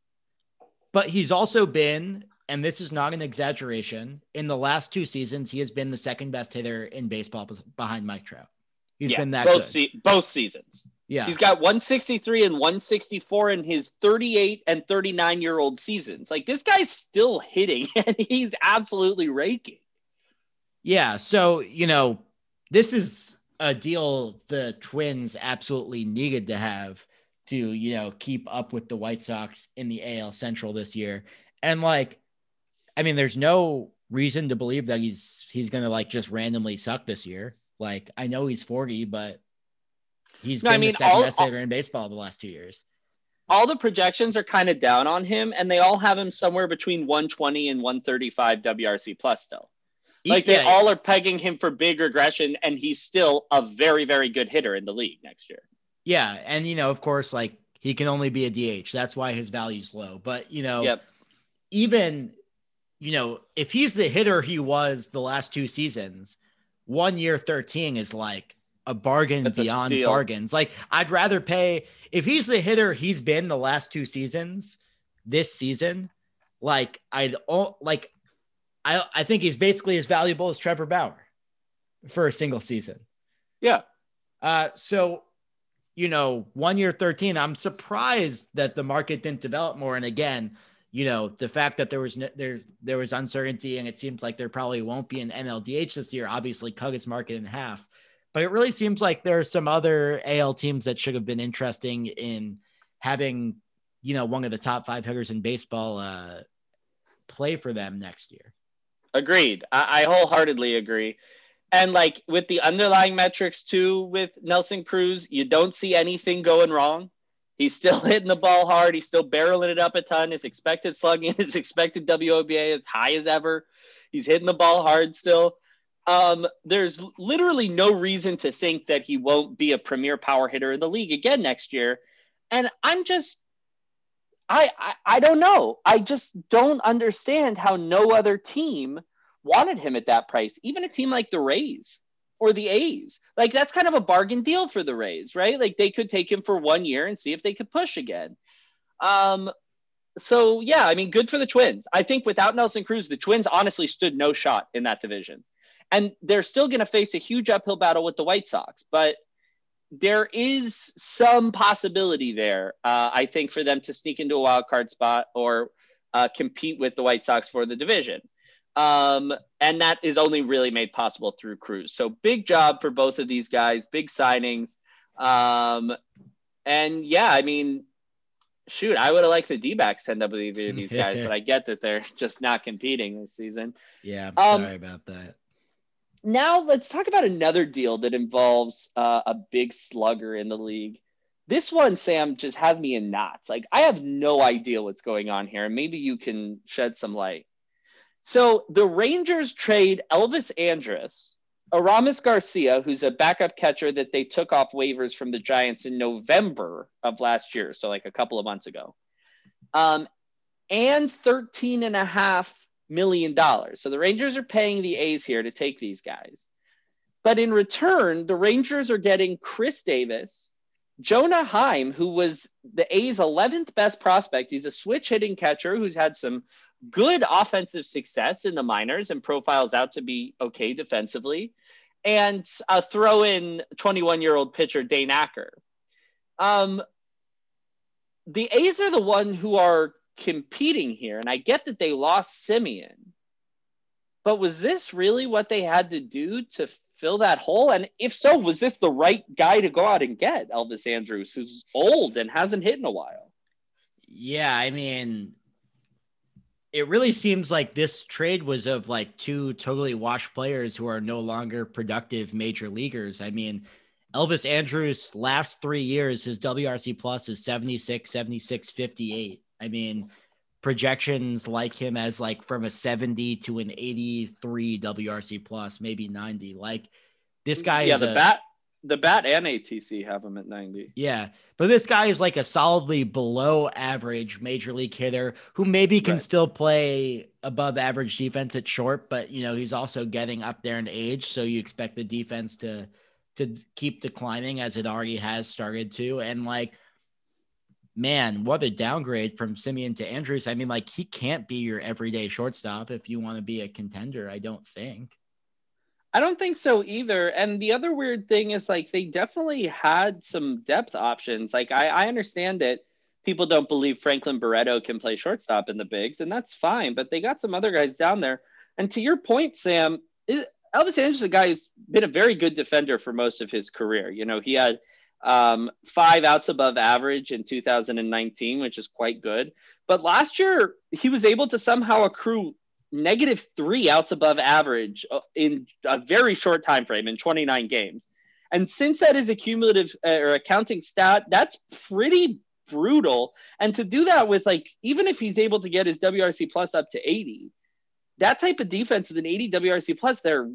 but he's also been and this is not an exaggeration, in the last two seasons, he has been the second best hitter in baseball behind Mike Trout. He's yeah, been that both. Se- both seasons. Yeah. He's got 163 and 164 in his 38 and 39 year old seasons. Like this guy's still hitting (laughs) and he's absolutely raking. Yeah. So, you know, this is a deal the Twins absolutely needed to have to, you know, keep up with the White Sox in the AL Central this year. And like, I mean, there's no reason to believe that he's he's gonna like just randomly suck this year. Like, I know he's 40, but he's no, been I mean, the second all, best hitter in baseball the last two years. All the projections are kind of down on him, and they all have him somewhere between 120 and 135 WRC plus still. Like they yeah. all are pegging him for big regression, and he's still a very, very good hitter in the league next year. Yeah, and you know, of course, like he can only be a DH. That's why his value's low. But you know, yep. even you know, if he's the hitter he was the last two seasons, one year 13 is like a bargain That's beyond a bargains. Like I'd rather pay if he's the hitter he's been the last two seasons, this season, like I'd all like I I think he's basically as valuable as Trevor Bauer for a single season. Yeah. Uh so you know, one year 13, I'm surprised that the market didn't develop more. And again, you know, the fact that there was no, there there was uncertainty, and it seems like there probably won't be an NLDH this year. Obviously, cut its market in half, but it really seems like there are some other AL teams that should have been interesting in having, you know, one of the top five hitters in baseball uh, play for them next year. Agreed. I, I wholeheartedly agree. And like with the underlying metrics too, with Nelson Cruz, you don't see anything going wrong. He's still (laughs) hitting the ball hard. He's still barreling it up a ton. His expected slugging, (laughs) his expected WOBA as high as ever. He's hitting the ball hard still. Um, there's literally no reason to think that he won't be a premier power hitter in the league again next year. And I'm just, I, I, I don't know. I just don't understand how no other team wanted him at that price, even a team like the Rays or the A's. Like that's kind of a bargain deal for the Rays, right? Like they could take him for one year and see if they could push again. Um, so yeah, I mean, good for the Twins. I think without Nelson Cruz, the Twins honestly stood no shot in that division, and they're still going to face a huge uphill battle with the White Sox. But there is some possibility there, uh, I think, for them to sneak into a wild card spot or uh, compete with the White Sox for the division. Um, and that is only really made possible through Cruz. So big job for both of these guys, big signings. Um, and yeah, I mean, shoot, I would have liked the D backs to end up with either of these guys, but I (laughs) get that they're just not competing this season. Yeah, I'm um, sorry about that. Now let's talk about another deal that involves uh, a big slugger in the league. This one, Sam, just has me in knots. Like I have no idea what's going on here, and maybe you can shed some light. So the Rangers trade Elvis Andrus, Aramis Garcia, who's a backup catcher that they took off waivers from the Giants in November of last year, so like a couple of months ago, um, and thirteen and a half million dollars. So the Rangers are paying the A's here to take these guys, but in return, the Rangers are getting Khris Davis, Jonah Heim, who was the A's 11th best prospect. He's a switch hitting catcher who's had some good offensive success in the minors and profiles out to be okay defensively. And uh, throw in 21 year old pitcher Dane Acker. Um, the A's are the one who are competing here, and I get that they lost Semien, but was this really what they had to do to fill that hole? And if so, was this the right guy to go out and get Elvis Andrus, who's old and hasn't hit in a while? Yeah, I mean, it really seems like this trade was of like two totally washed players who are no longer productive major leaguers. I mean, Elvis Andrus last three years, his WRC plus is 76, 76, 58. I mean, projections like him as like from a 70 to an 83 WRC plus, maybe 90. Like this mm, guy yeah, is the a, bat the bat and ATC have him at 90. Yeah. But this guy is like a solidly below average major league hitter who maybe can right. still play above average defense at short, but you know, he's also getting up there in age. So you expect the defense to to keep declining as it already has started to. And like, man, what a downgrade from Semien to Andrus. I mean, like he can't be your everyday shortstop if you want to be a contender, I don't think. I don't think so either. And the other weird thing is like they definitely had some depth options. Like I, I understand that people don't believe Franklin Barreto can play shortstop in the bigs, and that's fine. But they got some other guys down there. And to your point, Sam, is, Elvis Andrus is a guy who's been a very good defender for most of his career. You know, he had um, five outs above average in 2019, which is quite good. But last year, he was able to somehow accrue negative three outs above average uh, in a very short time frame in 29 games. And since that is a cumulative uh, or accounting stat, that's pretty brutal. And to do that with like, even if he's able to get his WRC plus up to 80, that type of defense with an 80 WRC plus, they're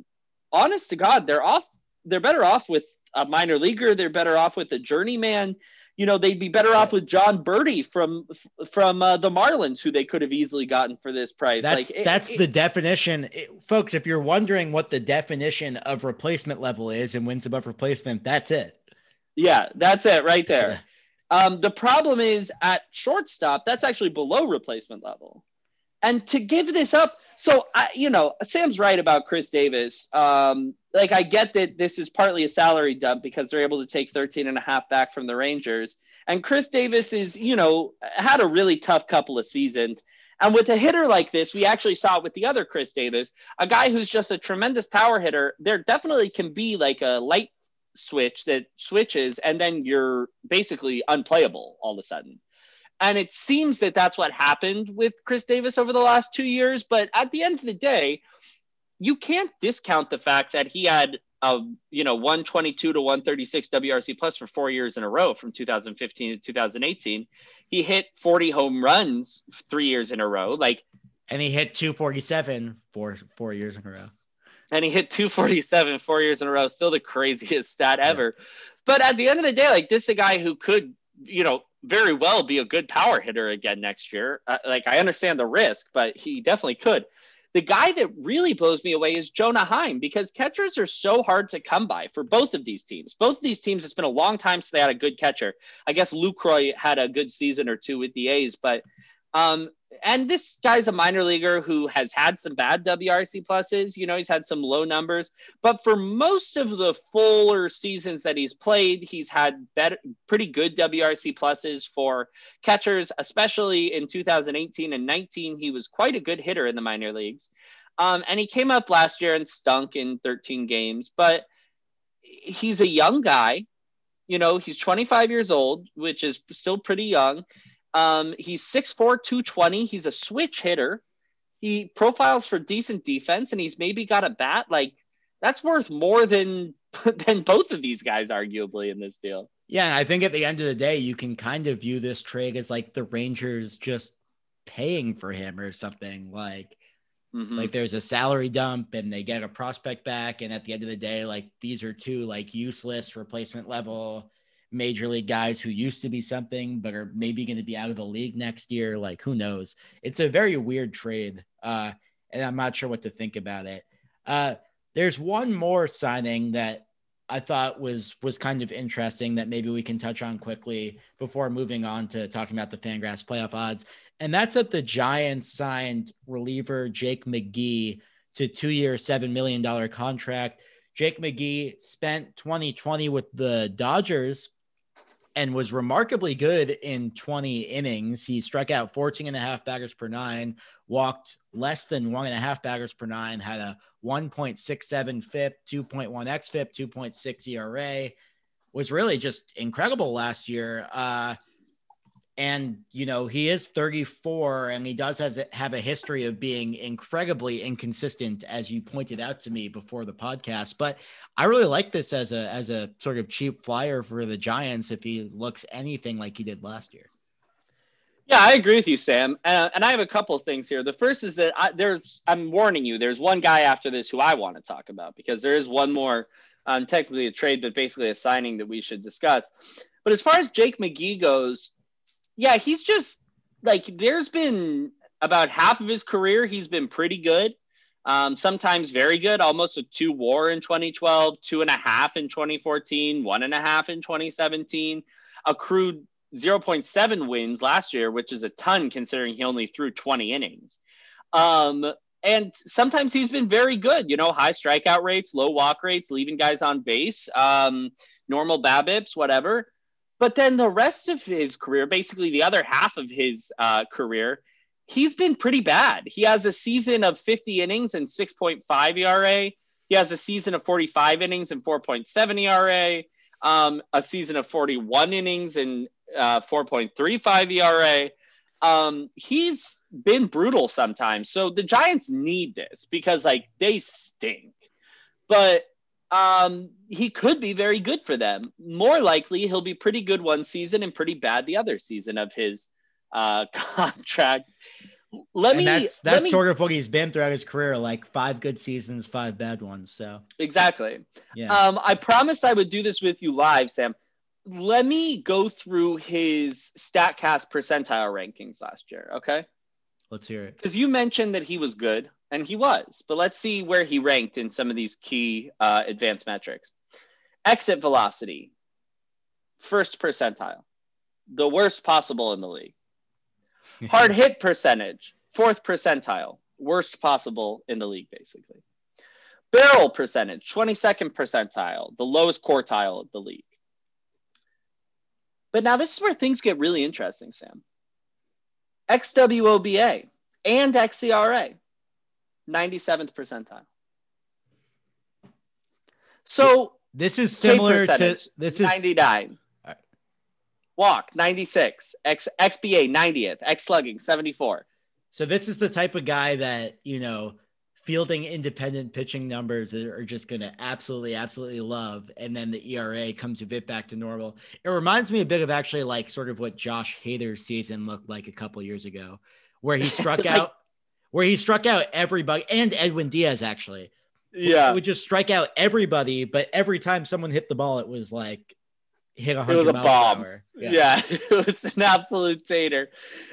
honest to God, they're off. They're better off with a minor leaguer. They're better off with a journeyman. You know, they'd be better off with Jon Berti from from uh, the Marlins, who they could have easily gotten for this price. That's like, that's it, the it, definition, it, folks. If you're wondering what the definition of replacement level is and wins above replacement, that's it. Yeah, that's it right (laughs) there. Um, the problem is at shortstop, that's actually below replacement level. And to give this up, so I, you know, Sam's right about Khris Davis. Um, like I get that this is partly a salary dump because they're able to take 13 and a half back from the Rangers. And Khris Davis is, you know, had a really tough couple of seasons. And with a hitter like this, we actually saw it with the other Chris Davis, a guy who's just a tremendous power hitter. There definitely can be like a light switch that switches and then you're basically unplayable all of a sudden. And it seems that that's what happened with Khris Davis over the last two years. But at the end of the day, you can't discount the fact that he had a you know 122 to 136 WRC plus for four years in a row from 2015 to 2018. He hit 40 home runs three years in a row. Like, and he hit 247 for four years in a row. And he hit 247 four years in a row. Still the craziest stat ever. Yeah. But at the end of the day, like this is a guy who could, you know, very well be a good power hitter again next year. Uh, like I understand the risk, but he definitely could. The guy that really blows me away is Jonah Heim because catchers are so hard to come by for both of these teams. Both of these teams, it's been a long time since they had a good catcher. I guess Lucroy had a good season or two with the A's, but um, and this guy's a minor leaguer who has had some bad WRC pluses. You know, he's had some low numbers, but for most of the fuller seasons that he's played, he's had better, pretty good WRC pluses for catchers, especially in 2018 and 19. He was quite a good hitter in the minor leagues. Um, and he came up last year and stunk in 13 games, but he's a young guy. You know, he's 25 years old, which is still pretty young. Um, he's 6'4, 220. He's a switch hitter. He profiles for decent defense and he's maybe got a bat. Like that's worth more than (laughs) than both of these guys, arguably, in this deal. Yeah, I think at the end of the day, you can kind of view this trade as like the Rangers just paying for him or something. Like, mm-hmm. like there's a salary dump and they get a prospect back, and at the end of the day, like these are two like useless replacement level major league guys who used to be something but are maybe going to be out of the league next year. Like who knows? It's a very weird trade, uh, and I'm not sure what to think about it. Uh, there's one more signing that I thought was was kind of interesting that maybe we can touch on quickly before moving on to talking about the Fangraphs playoff odds, and that's that the Giants signed reliever Jake McGee to two year seven million dollar contract. Jake McGee spent 2020 with the Dodgers and was remarkably good in 20 innings. He struck out 14 and a half baggers per nine, walked less than one and a half baggers per nine, had a 1.67 FIP, 2.1 XFIP, 2.6 ERA, was really just incredible last year. Uh, and you know he is 34 and he does has, have a history of being incredibly inconsistent as you pointed out to me before the podcast. But i really like this as a as a sort of cheap flyer for the giants if he looks anything like he did last year. Yeah i agree with you sam. Uh, and i have a couple of things here. The first is that I, there's i'm warning you there's one guy after this who i want to talk about because there is one more um, technically a trade but basically a signing that we should discuss. But as far as jake mcgee goes yeah, he's just like there's been about half of his career he's been pretty good. Um, sometimes very good, almost a two war in 2012, two and a half in 2014, one and a half in 2017, accrued 0.7 wins last year, which is a ton considering he only threw 20 innings. Um, and sometimes he's been very good, you know, high strikeout rates, low walk rates, leaving guys on base, um, normal BABIPs, whatever. But then the rest of his career, basically the other half of his uh, career, he's been pretty bad. He has a season of 50 innings and 6.5 ERA. He has a season of 45 innings and 4.7 ERA. um, a season of 41 innings and uh, 4.35 ERA. Um, he's been brutal sometimes. So the Giants need this because like they stink. But um, he could be very good for them. More likely, he'll be pretty good one season and pretty bad the other season of his uh, (laughs) contract. Let and me. That's that's me, sort of what he's been throughout his career, like five good seasons, five bad ones. So exactly. Yeah. Um, I promised I would do this with you live, Sam. Let me go through his Statcast percentile rankings last year. Okay. Let's hear it. Because you mentioned that he was good, and he was, but let's see where he ranked in some of these key uh, advanced metrics. Exit velocity, first percentile, the worst possible in the league. (laughs) Hard hit percentage, fourth percentile, worst possible in the league, basically. Barrel percentage, 22nd percentile, the lowest quartile of the league. But now this is where things get really interesting, Sam. XWOBA and XERA, 97th percentile. So this is similar to this is 99. Right. Walk 96, X XBA 90th, X slugging 74. So this is the type of guy that, you know, fielding independent pitching numbers are just going to absolutely, absolutely love. And then the ERA comes a bit back to normal. It reminds me a bit of actually like sort of what Josh Hader's season looked like a couple years ago, where he struck (laughs) like, out, where he struck out everybody and Edwin Diaz actually. Yeah. He would just strike out everybody, but every time someone hit the ball, it was like hit a hundred miles bomb. hour. Yeah. yeah, (laughs) it was an absolute tater.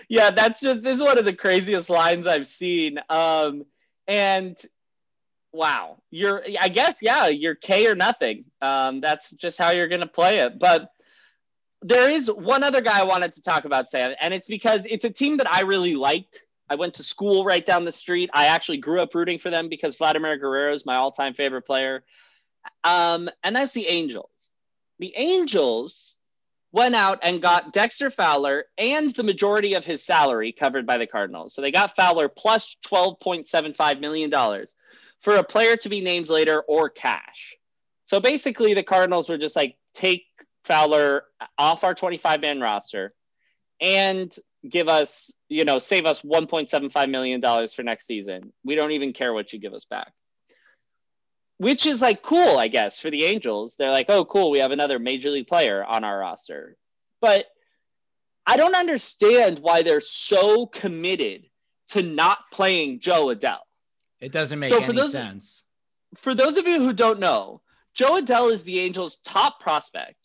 Yeah, that's just this is one of the craziest lines I've seen. Um, and wow, you're I guess yeah, you're K or nothing. Um, that's just how you're gonna play it. But there is one other guy I wanted to talk about, Sam, and it's because it's a team that I really like. I went to school right down the street. I actually grew up rooting for them because Vladimir Guerrero is my all-time favorite player. Um, and that's the Angels. The Angels went out and got Dexter Fowler and the majority of his salary covered by the Cardinals. So they got Fowler plus $12.75 million for a player to be named later or cash. So basically, the Cardinals were just like, take Fowler off our 25 man roster and give us, you know, save us $1.75 million for next season. We don't even care what you give us back which is like cool, I guess, for the Angels. They're like, oh, cool, we have another major league player on our roster. But I don't understand why they're so committed to not playing Jo Adell. It doesn't make so any those, sense. For those of you who don't know, Jo Adell is the Angels' top prospect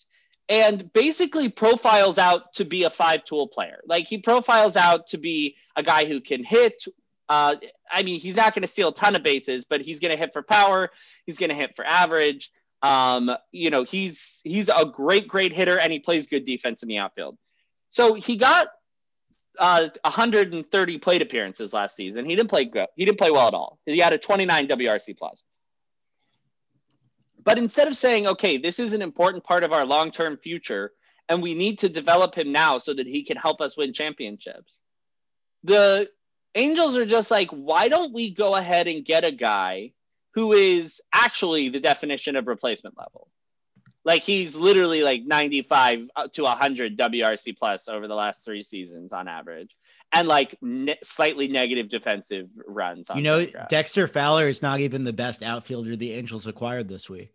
and basically profiles out to be a five tool player. Like he profiles out to be a guy who can hit, uh, I mean, he's not going to steal a ton of bases, but he's going to hit for power. He's going to hit for average. Um, you know, he's he's a great, great hitter, and he plays good defense in the outfield. So he got uh, 130 plate appearances last season. He didn't play good. He didn't play well at all. He had a 29 WRC plus. But instead of saying, okay, this is an important part of our long-term future, and we need to develop him now so that he can help us win championships, the Angels are just like, why don't we go ahead and get a guy who is actually the definition of replacement level? Like he's literally like 95 to 100 WRC plus over the last three seasons on average, and like ne- slightly negative defensive runs. you know, Dexter Fowler is not even the best outfielder the Angels acquired this week.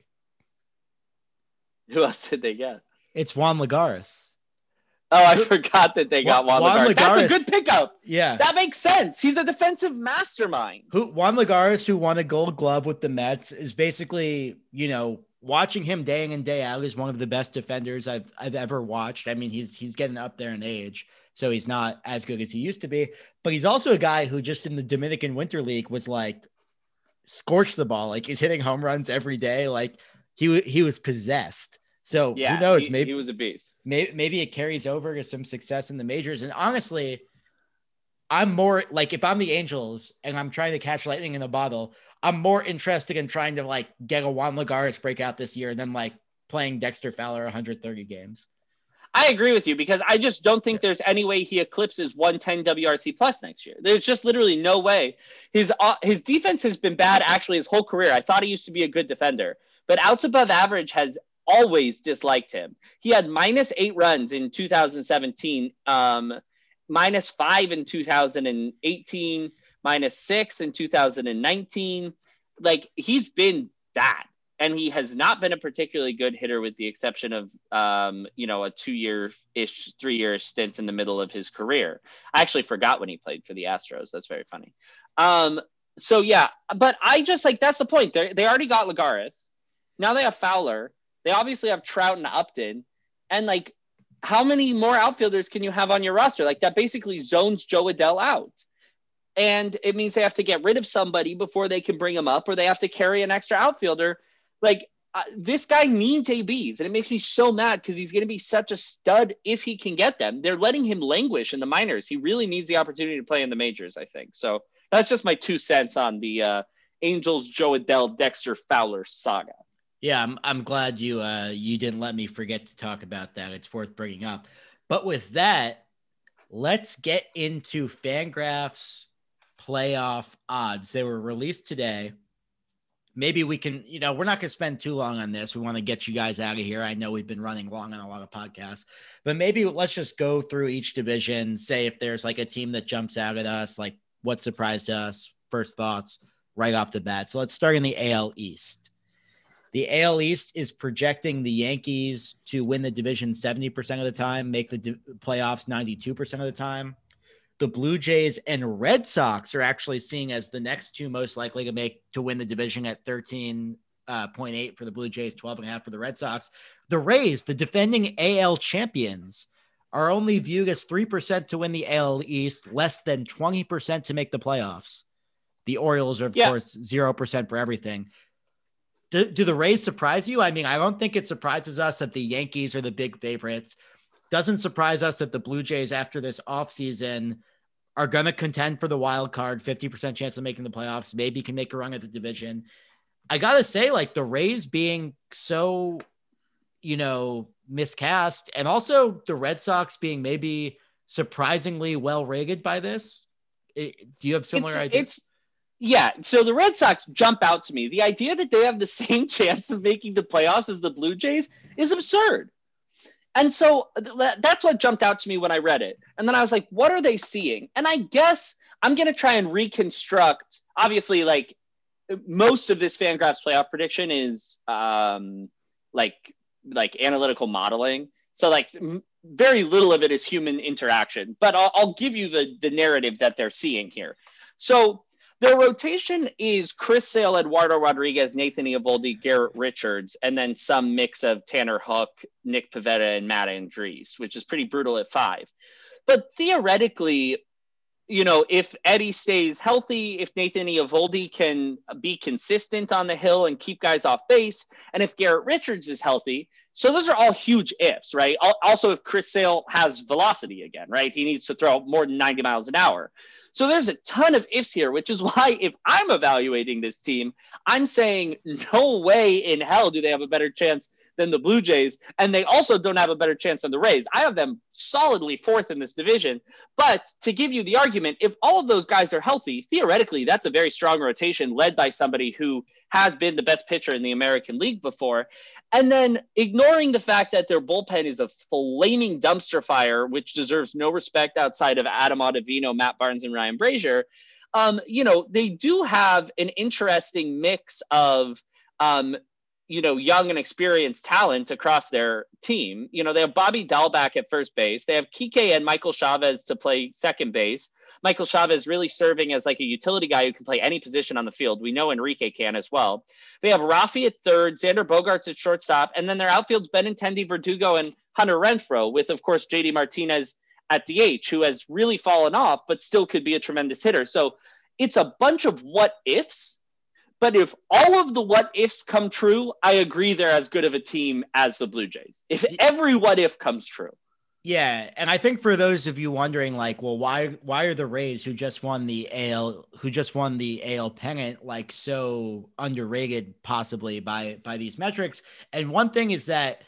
Who else did they get? It's Juan Lagares. Oh, I forgot that they got Juan, Juan Lagares. Lagares. That's a good pickup. Yeah, that makes sense. He's a defensive mastermind. Who Juan Lagares, who won a Gold Glove with the Mets, is basically you know watching him day in and day out is one of the best defenders I've I've ever watched. I mean, he's he's getting up there in age, so he's not as good as he used to be. But he's also a guy who just in the Dominican Winter League was like scorched the ball, like he's hitting home runs every day. Like he he was possessed. So yeah, who knows? He, maybe he was a beast. Maybe maybe it carries over to some success in the majors. And honestly, I'm more like if I'm the Angels and I'm trying to catch lightning in a bottle, I'm more interested in trying to like get a Juan Lagares breakout this year than like playing Dexter Fowler 130 games. I agree with you because I just don't think there's any way he eclipses 110 WRC plus next year. There's just literally no way. His uh, his defense has been bad actually his whole career. I thought he used to be a good defender, but outs above average has always disliked him. He had minus eight runs in 2017, um, minus five in 2018, minus six in 2019. Like he's been bad and he has not been a particularly good hitter with the exception of um, you know a two-year ish three-year stint in the middle of his career. I actually forgot when he played for the astros. That's very funny. Um, so yeah but i just like that's the point. They they already got lagares. Now they have fowler. They obviously have trout and upton. And like how many more outfielders can you have on your roster? Like that basically zones jo adell out. And it means they have to get rid of somebody before they can bring him up or they have to carry an extra outfielder like uh, this guy needs ABs, and it makes me so mad because he's going to be such a stud if he can get them. They're letting him languish in the minors. He really needs the opportunity to play in the majors, I think. So that's just my two cents on the uh, Angels, Jo Adell, Dexter Fowler saga. Yeah, I'm, I'm glad you uh, you didn't let me forget to talk about that. It's worth bringing up. But with that, let's get into Fangraphs playoff odds. They were released today maybe we can, you know, we're not going to spend too long on this. We want to get you guys out of here. I know we've been running long on a lot of podcasts, but maybe let's just go through each division, say if there's like a team that jumps out at us, like what surprised us, first thoughts right off the bat. So let's start in the AL East. The AL East is projecting the Yankees to win the division 70% of the time, make the di- playoffs 92% of the time the Blue Jays and Red Sox are actually seeing as the next two most likely to make to win the division at 13.8 uh, for the Blue Jays, 12 and a half for the Red Sox. The Rays, the defending AL champions, are only viewed as 3% to win the AL East, less than 20% to make the playoffs. The Orioles are, of yeah. course, 0% for everything. Do, do the Rays surprise you? I mean, I don't think it surprises us that the Yankees are the big favorites. Doesn't surprise us that the Blue Jays, after this offseason, are going to contend for the wild card, 50% chance of making the playoffs, maybe can make a run at the division. I got to say, like the Rays being so, you know, miscast, and also the Red Sox being maybe surprisingly well rated by this. It, do you have similar it's, ideas? It's yeah. So the Red Sox jump out to me. The idea that they have the (laughs) same chance of making the playoffs as the Blue Jays is absurd. And so that's what jumped out to me when I read it. And then I was like, what are they seeing? And I guess I'm going to try and reconstruct. Obviously, like most of this Fangraphs playoff prediction is um, like like analytical modeling. So like m- very little of it is human interaction. But I'll, I'll give you the the narrative that they're seeing here. So their rotation is Chris Sale, Eduardo Rodriguez, Nathan Eovaldi, Garrett Richards, and then some mix of Tanner Houck, Nick Pivetta, and Matt Andriese, which is pretty brutal at five. But theoretically, you know, if Eddie stays healthy, if Nathan Eovaldi can be consistent on the hill and keep guys off base, and if Garrett Richards is healthy, so those are all huge ifs, right? Also, if Chris Sale has velocity again, right? He needs to throw more than 90 miles an hour. So there's a ton of ifs here, which is (laughs) why if I'm evaluating this team, I'm saying no way in hell do they have a better chance than the Blue Jays. And they also don't have a better chance than the Rays. I have them solidly fourth in this division. But to give you the argument, if all of those guys are healthy, theoretically, that's a very strong rotation led by somebody who has been the best pitcher in the American League before. And then ignoring the fact that their bullpen is a flaming dumpster fire, which deserves no respect outside of Adam Ottavino, Matt Barnes, and Ryan Brasier. Um, you know, they do have an interesting mix of, um, you know, young and experienced talent across their team. You know, they have Bobby Dalbec at first base. They have Kike and Michael Chavis to play second base. Michael Chavis really serving as like a utility guy who can play any position on the field. We know Enrique can as well. They have Rafi at third, Xander Bogaerts at shortstop, and then their outfield's Benintendi, Verdugo, and Hunter Renfroe, with of course JD Martinez at DH, who has really fallen off, but still could be a tremendous hitter. So it's a bunch of what ifs. But if all of the what ifs come true, I agree they're as good of a team as the Blue Jays. If every what if comes true. Yeah, and I think for those of you wondering, like, well, why why are the Rays who just won the AL who just won the AL pennant like so underrated possibly by by these metrics? And one thing is that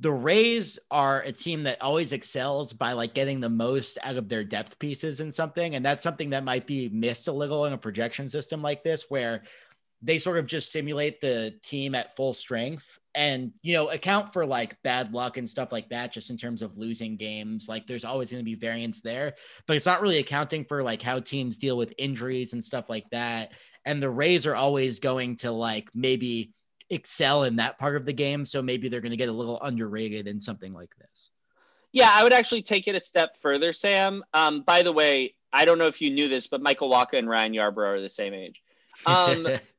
the Rays are a team that always excels by like getting the most out of their depth pieces in something, and that's something that might be missed a little in a projection system like this, where they sort of just simulate the team at full strength and you know account for like bad luck and stuff like that just in terms of losing games like there's always going to be variance there but it's not really accounting for like how teams deal with injuries and stuff like that and the rays are always going to like maybe excel in that part of the game so maybe they're going to get a little underrated in something like this. Yeah i would actually take it a step further sam. Um, by the way i don't know if you knew this but michael wacha and ryan yarbrough are the same age. Um, (laughs)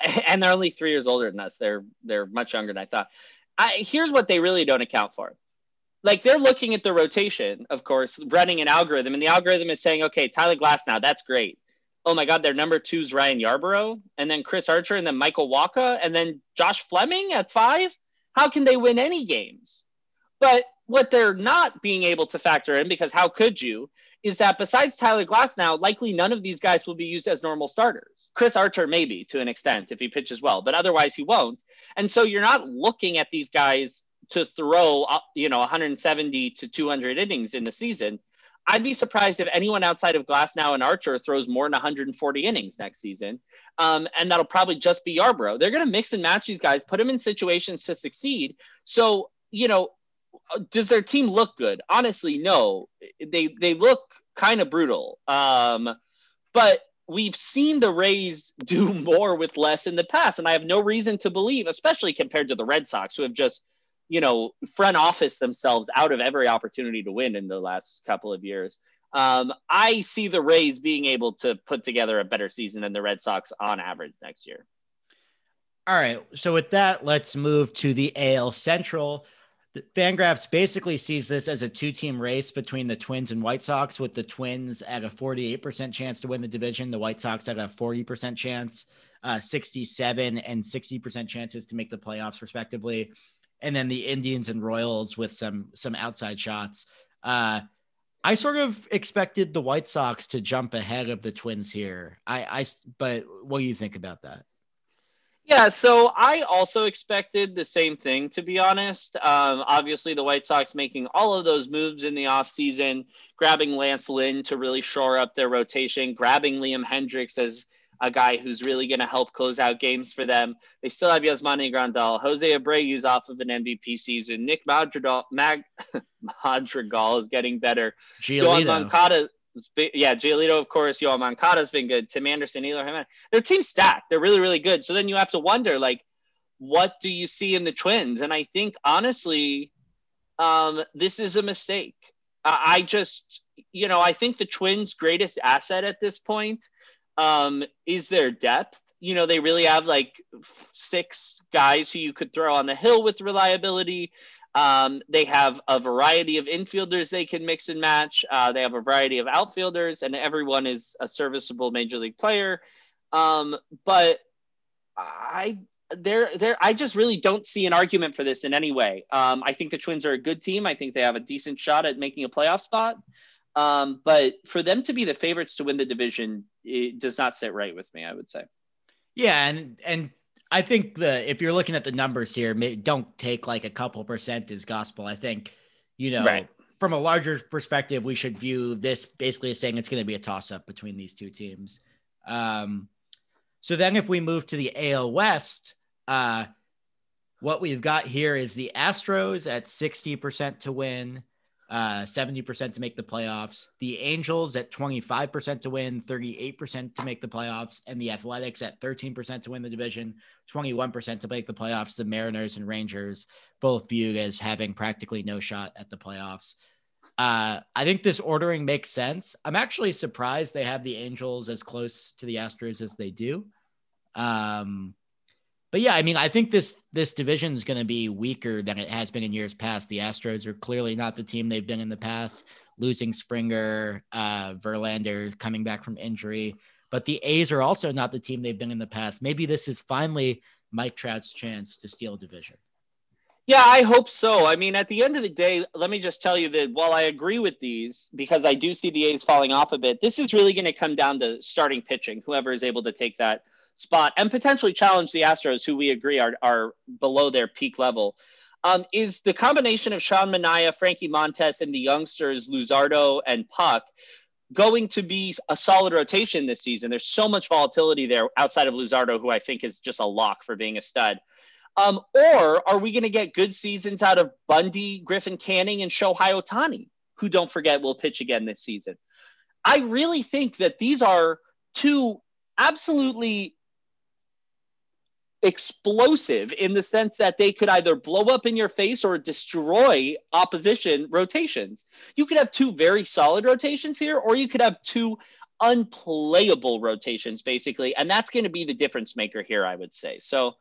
(laughs) and they're only three years older than us. They're they're much younger than I thought. I, here's what they really don't account for. Like they're looking at the rotation, of course, running an algorithm, and the algorithm is saying, okay, Tyler Glasnow, that's great. Oh my God, their number two is Ryan Yarbrough, and then Chris Archer, and then Michael Wacha, and then Josh Fleming at five. How can they win any games? But what they're not being able to factor in, because how could you, is that besides Tyler Glasnow, likely none of these guys will be used as normal starters. Chris Archer, maybe to an extent, if he pitches well, but otherwise he won't. And so you're not looking at these guys to throw, you know, 170 to 200 innings in the season. I'd be surprised if anyone outside of Glasnow and Archer throws more than 140 innings next season. Um, and that'll probably just be Yarbrough. They're going to mix and match these guys, put them in situations to succeed. So, you know, does their team look good? Honestly, no. They they look kind of brutal. Um, but we've seen the Rays (laughs) do more with less in the past, and I have no reason to believe, especially compared to the Red Sox, who have just you know front office themselves out of every opportunity to win in the last couple of years. Um, I see the Rays being able to put together a better season than the Red Sox on average next year. All right. So with that, let's move to the AL Central. Fangraphs basically sees this as a two team race between the Twins and White Sox, with the Twins at a 48% chance to win the division, the White Sox at a 40% chance, uh, 67 and 60% chances to make the playoffs, respectively. And then the Indians and Royals with some some outside shots. Uh, I sort of expected the White Sox to jump ahead of the Twins here. I, I, but what do you think about that? Yeah, so I also expected the same thing, to be honest. Um, obviously, the White Sox making all of those moves in the offseason, grabbing Lance Lynn to really shore up their rotation, grabbing Liam Hendriks as a guy who's really going to help close out games for them. They still have Yasmani Grandal. Jose Abreu's off of an MVP season. Nick Madrigal, Mag, (laughs) Madrigal is getting better. Giolito. Moncada, yeah, Giolito, of course. Yoan Moncada's been good. Tim Anderson, Eloy Jimenez. Their team's stacked. They're really, really good. So then you have to wonder, like, what do you see in the Twins? And I think, honestly, um, this is a mistake. I just, you know, I think the Twins' greatest asset at this point um, is their depth. You know, they really have like six guys who you could throw on the hill with reliability. Um, they have a variety of infielders they can mix and match. Uh, they have a variety of outfielders, and everyone is a serviceable major league player. Um, but I there there I just really don't see an argument for this in any way. Um, I think the Twins are a good team. I think they have a decent shot at making a playoff spot. Um, but for them to be the favorites to win the division, it does not sit right with me. I would say. Yeah, and and I think the if you're looking at the numbers here, don't take like a couple percent as gospel. I think, you know, right. from a larger perspective, we should view this basically as saying it's going to be a toss up between these two teams. Um, so then if we move to the AL West, uh, what we've got here is the Astros at 60% to win, uh, 70% to make the playoffs. The Angels at 25% to win, 38% to make the playoffs, and the Athletics at 13% to win the division, 21% to make the playoffs. The Mariners and Rangers both viewed as having practically no shot at the playoffs. Uh, I think this ordering makes sense. I'm actually surprised they have the Angels as close to the Astros as they do. Um, but yeah, I mean, I think this this division is going to be weaker than it has been in years past. The Astros are clearly not the team they've been in the past, losing Springer, uh, Verlander coming back from injury. But the A's are also not the team they've been in the past. Maybe this is finally Mike Trout's chance to steal a division. Yeah, I hope so. I mean, at the end of the day, let me just tell you that while I agree with these, because I do see the A's falling off a bit, this is really going to come down to starting pitching, whoever is able to take that spot and potentially challenge the Astros, who we agree are, are below their peak level. Um, is the combination of Sean Manaea, Frankie Montas, and the youngsters Luzardo and Puk going to be a solid rotation this season? There's so much volatility there outside of Luzardo, who I think is just a lock for being a stud. Um, or are we going to get good seasons out of Bundy, Griffin Canning, and Shohei Ohtani, who don't forget will pitch again this season? I really think that these are two absolutely explosive in the sense that they could either blow up in your face or destroy opposition rotations. You could have two very solid rotations here, or you could have two unplayable rotations, basically. And that's going to be the difference maker here, I would say. So,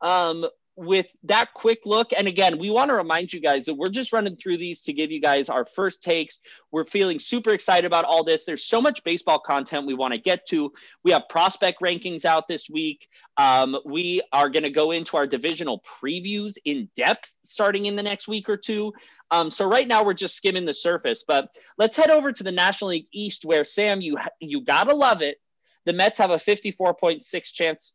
um, with that quick look, and again, we want to remind you guys that we're just running through these to give you guys our first takes. We're feeling super excited about all this. There's so much baseball content we want to get to. We have prospect rankings out this week. Um, we are going to go into our divisional previews in depth starting in the next week or two. Um, so right now we're just skimming the surface, but let's head over to the National League East, where Sam, you you gotta love it the Mets have a 54.6 chance,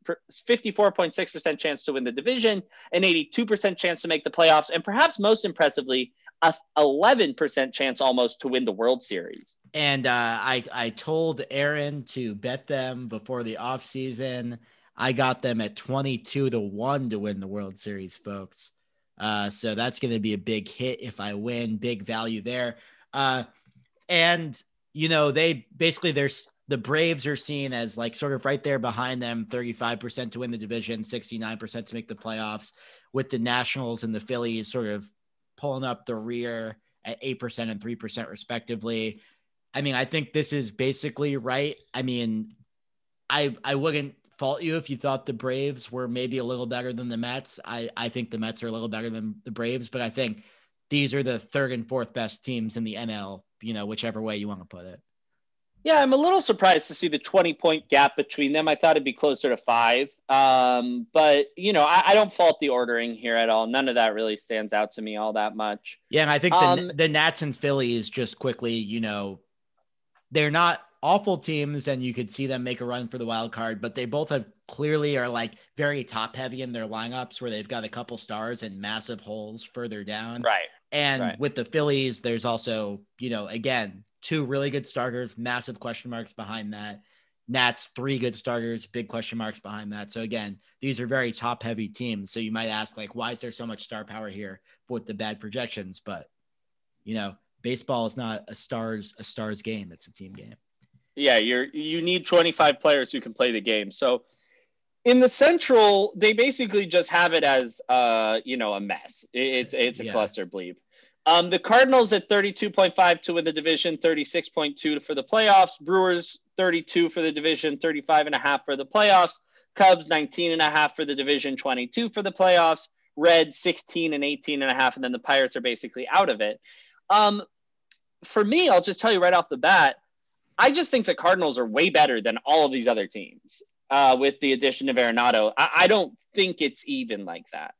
54.6% chance to win the division, an 82% chance to make the playoffs, and perhaps most impressively, a 11% chance almost to win the World Series. And uh, I I told Aaron to bet them before the offseason. I got them at 22 to 1 to win the World Series, folks. Uh, so that's going to be a big hit if I win, big value there. Uh, and you know, they basically there's the Braves are seen as like sort of right there behind them 35% to win the division, 69% to make the playoffs, with the Nationals and the Phillies sort of pulling up the rear at 8% and 3% respectively. I mean, I think this is basically right. I mean, I I wouldn't fault you if you thought the Braves were maybe a little better than the Mets. I I think the Mets are a little better than the Braves, but I think these are the third and fourth best teams in the NL, you know, whichever way you want to put it. Yeah, I'm a little surprised to see the 20 point gap between them. I thought it'd be closer to five. Um, but, you know, I, I, don't fault the ordering here at all. None of that really stands out to me all that much. Yeah. And I think um, the, the Nats and Phillies just quickly, you know, they're not awful teams and you could see them make a run for the wild card, but they both have clearly are like very top heavy in their lineups where they've got a couple stars and massive holes further down. Right. And right. with the Phillies, there's also, you know, again, two really good starters, massive question marks behind that. Nats, three good starters, big question marks behind that. So again, these are very top heavy teams. So you might ask, like, why is there so much star power here with the bad projections? But you know, baseball is not a stars a stars game. It's a team game. Yeah, you're you need 25 players who can play the game. So in the central, they basically just have it as uh, you know, a mess. It's it's a yeah. cluster bleep. Um, the Cardinals at 32.5 to win the division, 36.2 for the playoffs. Brewers 32 for the division, 35 and a half for the playoffs. Cubs 19 and a half for the division, 22 for the playoffs. Red 16 and 18 and a half, and then the Pirates are basically out of it. Um, for me, I'll just tell you right off the bat, I just think the Cardinals are way better than all of these other teams uh, with the addition of Arenado. I, I don't think it's even like that.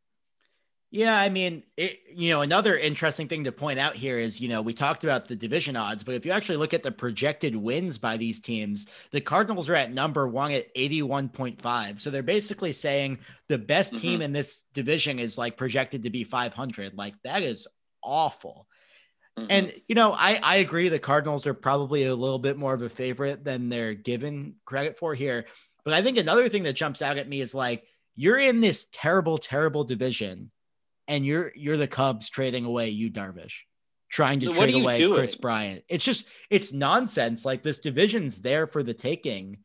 Yeah, I mean, it, you know, another interesting thing to point out here is, you know, we talked about the division odds, but if you actually look at the projected wins by these teams, the Cardinals are at number one at 81.5. So they're basically saying the best mm-hmm. team in this division is like projected to be 500. Like that is awful. Mm-hmm. And, you know, I, I agree the Cardinals are probably a little bit more of a favorite than they're given credit for here. But I think another thing that jumps out at me is like, you're in this terrible, terrible division and you're you're the Cubs trading away Yu Darvish, trying to so trade away doing? Kris Bryant. It's just it's nonsense. Like this division's there for the taking,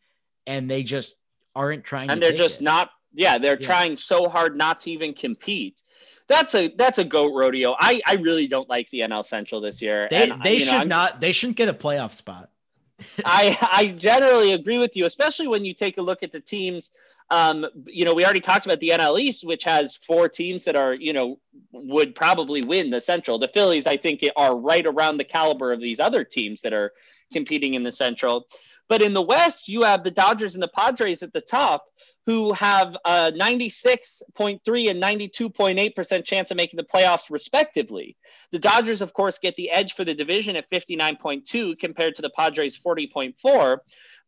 and they just aren't trying. And they're just it. not. Yeah, they're yeah. trying so hard not to even compete. That's a that's a goat rodeo. I I really don't like the NL Central this year. They and, they should know, not. They shouldn't get a playoff spot. (laughs) I I generally agree with you, especially when you take a look at the teams um, you know, we already talked about the NL East, which has four teams that are, you know, would probably win the Central. The Phillies, I think, are right around the caliber of these other teams that are competing in the Central. But in the West, you have the Dodgers and the Padres at the top who have a 96.3 and 92.8% chance of making the playoffs, respectively. The Dodgers, of course, get the edge for the division at 59.2 compared to the Padres' 40.4.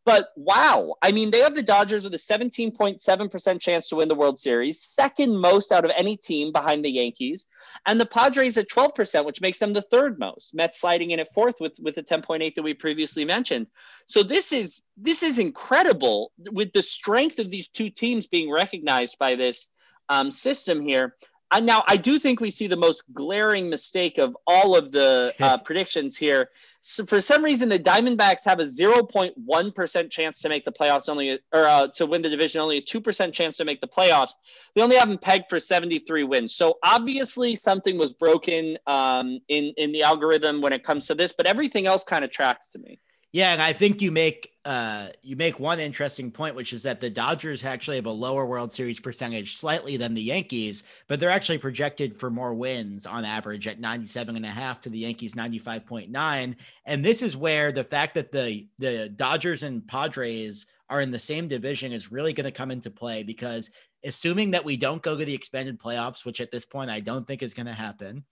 But wow, I mean, they have the Dodgers with a 17.7% chance to win the World Series, second most out of any team behind the Yankees, and the Padres at 12%, which makes them the third most. Mets sliding in at fourth with with the 10.8 that we previously mentioned. So this is this is incredible with the strength of these two teams being recognized by this um, system here. Uh, now, I do think we see the most glaring mistake of all of the (laughs) uh, predictions here. So for some reason, the Diamondbacks have a 0.1% chance to make the playoffs, only or uh, to win the division, only a 2% chance to make the playoffs. They only have them pegged for 73 wins. So obviously, something was broken um, in in the algorithm when it comes to this, but everything else kind of tracks to me. Yeah, and I think you make uh, you make one interesting point, which is that the Dodgers actually have a lower World Series percentage slightly than the Yankees, but they're actually projected for more wins on average at 97 and a half to the Yankees 95.9. And this is where the fact that the the Dodgers and Padres are in the same division is really going to come into play because assuming that we don't go to the expanded playoffs, which at this point I don't think is going to happen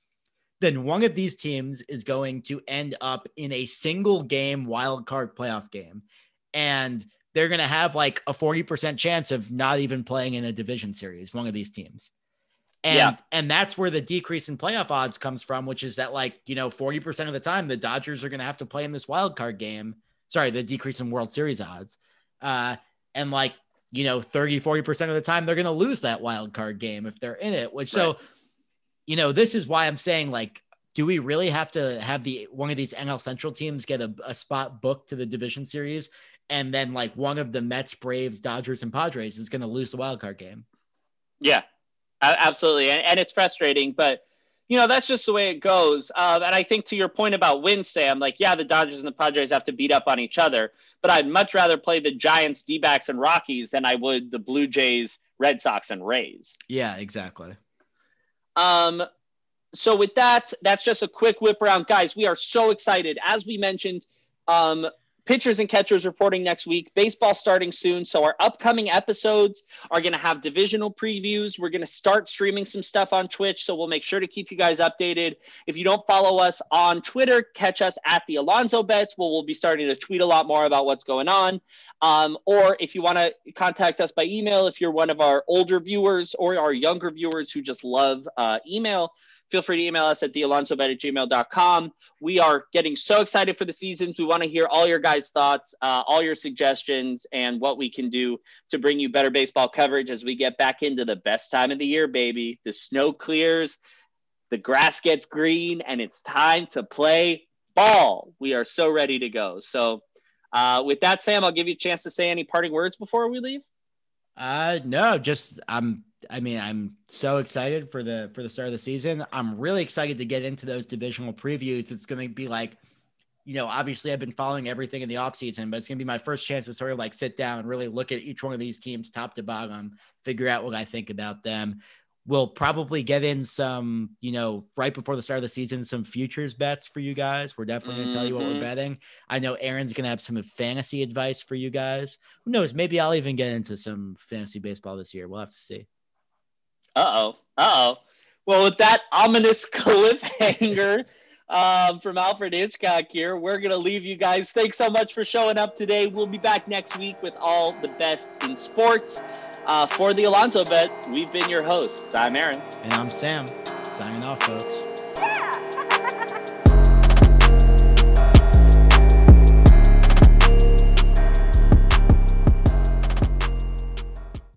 then one of these teams is going to end up in a single game wild card playoff game. And they're going to have like a 40% chance of not even playing in a division series, one of these teams. And yeah. and that's where the decrease in playoff odds comes from, which is that like, you know, 40% of the time the Dodgers are going to have to play in this wild card game. Sorry, the decrease in World Series odds. Uh and like, you know, 30 40% of the time they're going to lose that wild card game if they're in it, which right. so you know, this is why I'm saying like, do we really have to have the one of these NL Central teams get a, a spot booked to the division series, and then like one of the Mets, Braves, Dodgers, and Padres is going to lose the wild card game? Yeah, absolutely, and, and it's frustrating, but you know that's just the way it goes. Um, and I think to your point about wins, Sam, like yeah, the Dodgers and the Padres have to beat up on each other, but I'd much rather play the Giants, D-backs, and Rockies than I would the Blue Jays, Red Sox, and Rays. Yeah, exactly. Um, so with that, that's just a quick whip around, guys. We are so excited. As we mentioned, um, pitchers and catchers reporting next week. Baseball starting soon. So our upcoming episodes are going to have divisional previews. We're going to start streaming some stuff on Twitch. So we'll make sure to keep you guys updated. If you don't follow us on Twitter, catch us at the Alonso Bets. We'll be starting to tweet a lot more about what's going on. Um, or if you want to contact us by email, if you're one of our older viewers or our younger viewers who just love uh, email, feel free to email us at thealonsobet at gmail.com. We are getting so excited for the seasons. We want to hear all your guys' thoughts, uh, all your suggestions, and what we can do to bring you better baseball coverage as we get back into the best time of the year, baby. The snow clears, the grass gets green, and it's time to play ball. We are so ready to go. So, uh, with that, Sam, I'll give you a chance to say any parting words before we leave. Uh, no, just I'm I mean, I'm so excited for the for the start of the season. I'm really excited to get into those divisional previews. It's going to be like, you know, obviously I've been following everything in the offseason, but it's going to be my first chance to sort of like sit down and really look at each one of these teams top to bottom, figure out what I think about them. We'll probably get in some, you know, right before the start of the season, some futures bets for you guys. We're definitely going to tell you what we're mm-hmm. betting. I know Aaron's going to have some fantasy advice for you guys. Who knows? Maybe I'll even get into some fantasy baseball this year. We'll have to see. Uh oh. Uh oh. Well, with that ominous (laughs) cliffhanger um, from Alfred Hitchcock here, we're going to leave you guys. Thanks so much for showing up today. We'll be back next week with all the best in sports. Uh, for the Alonso Bet, we've been your hosts. I'm Aaron. And I'm Sam. Signing off, folks.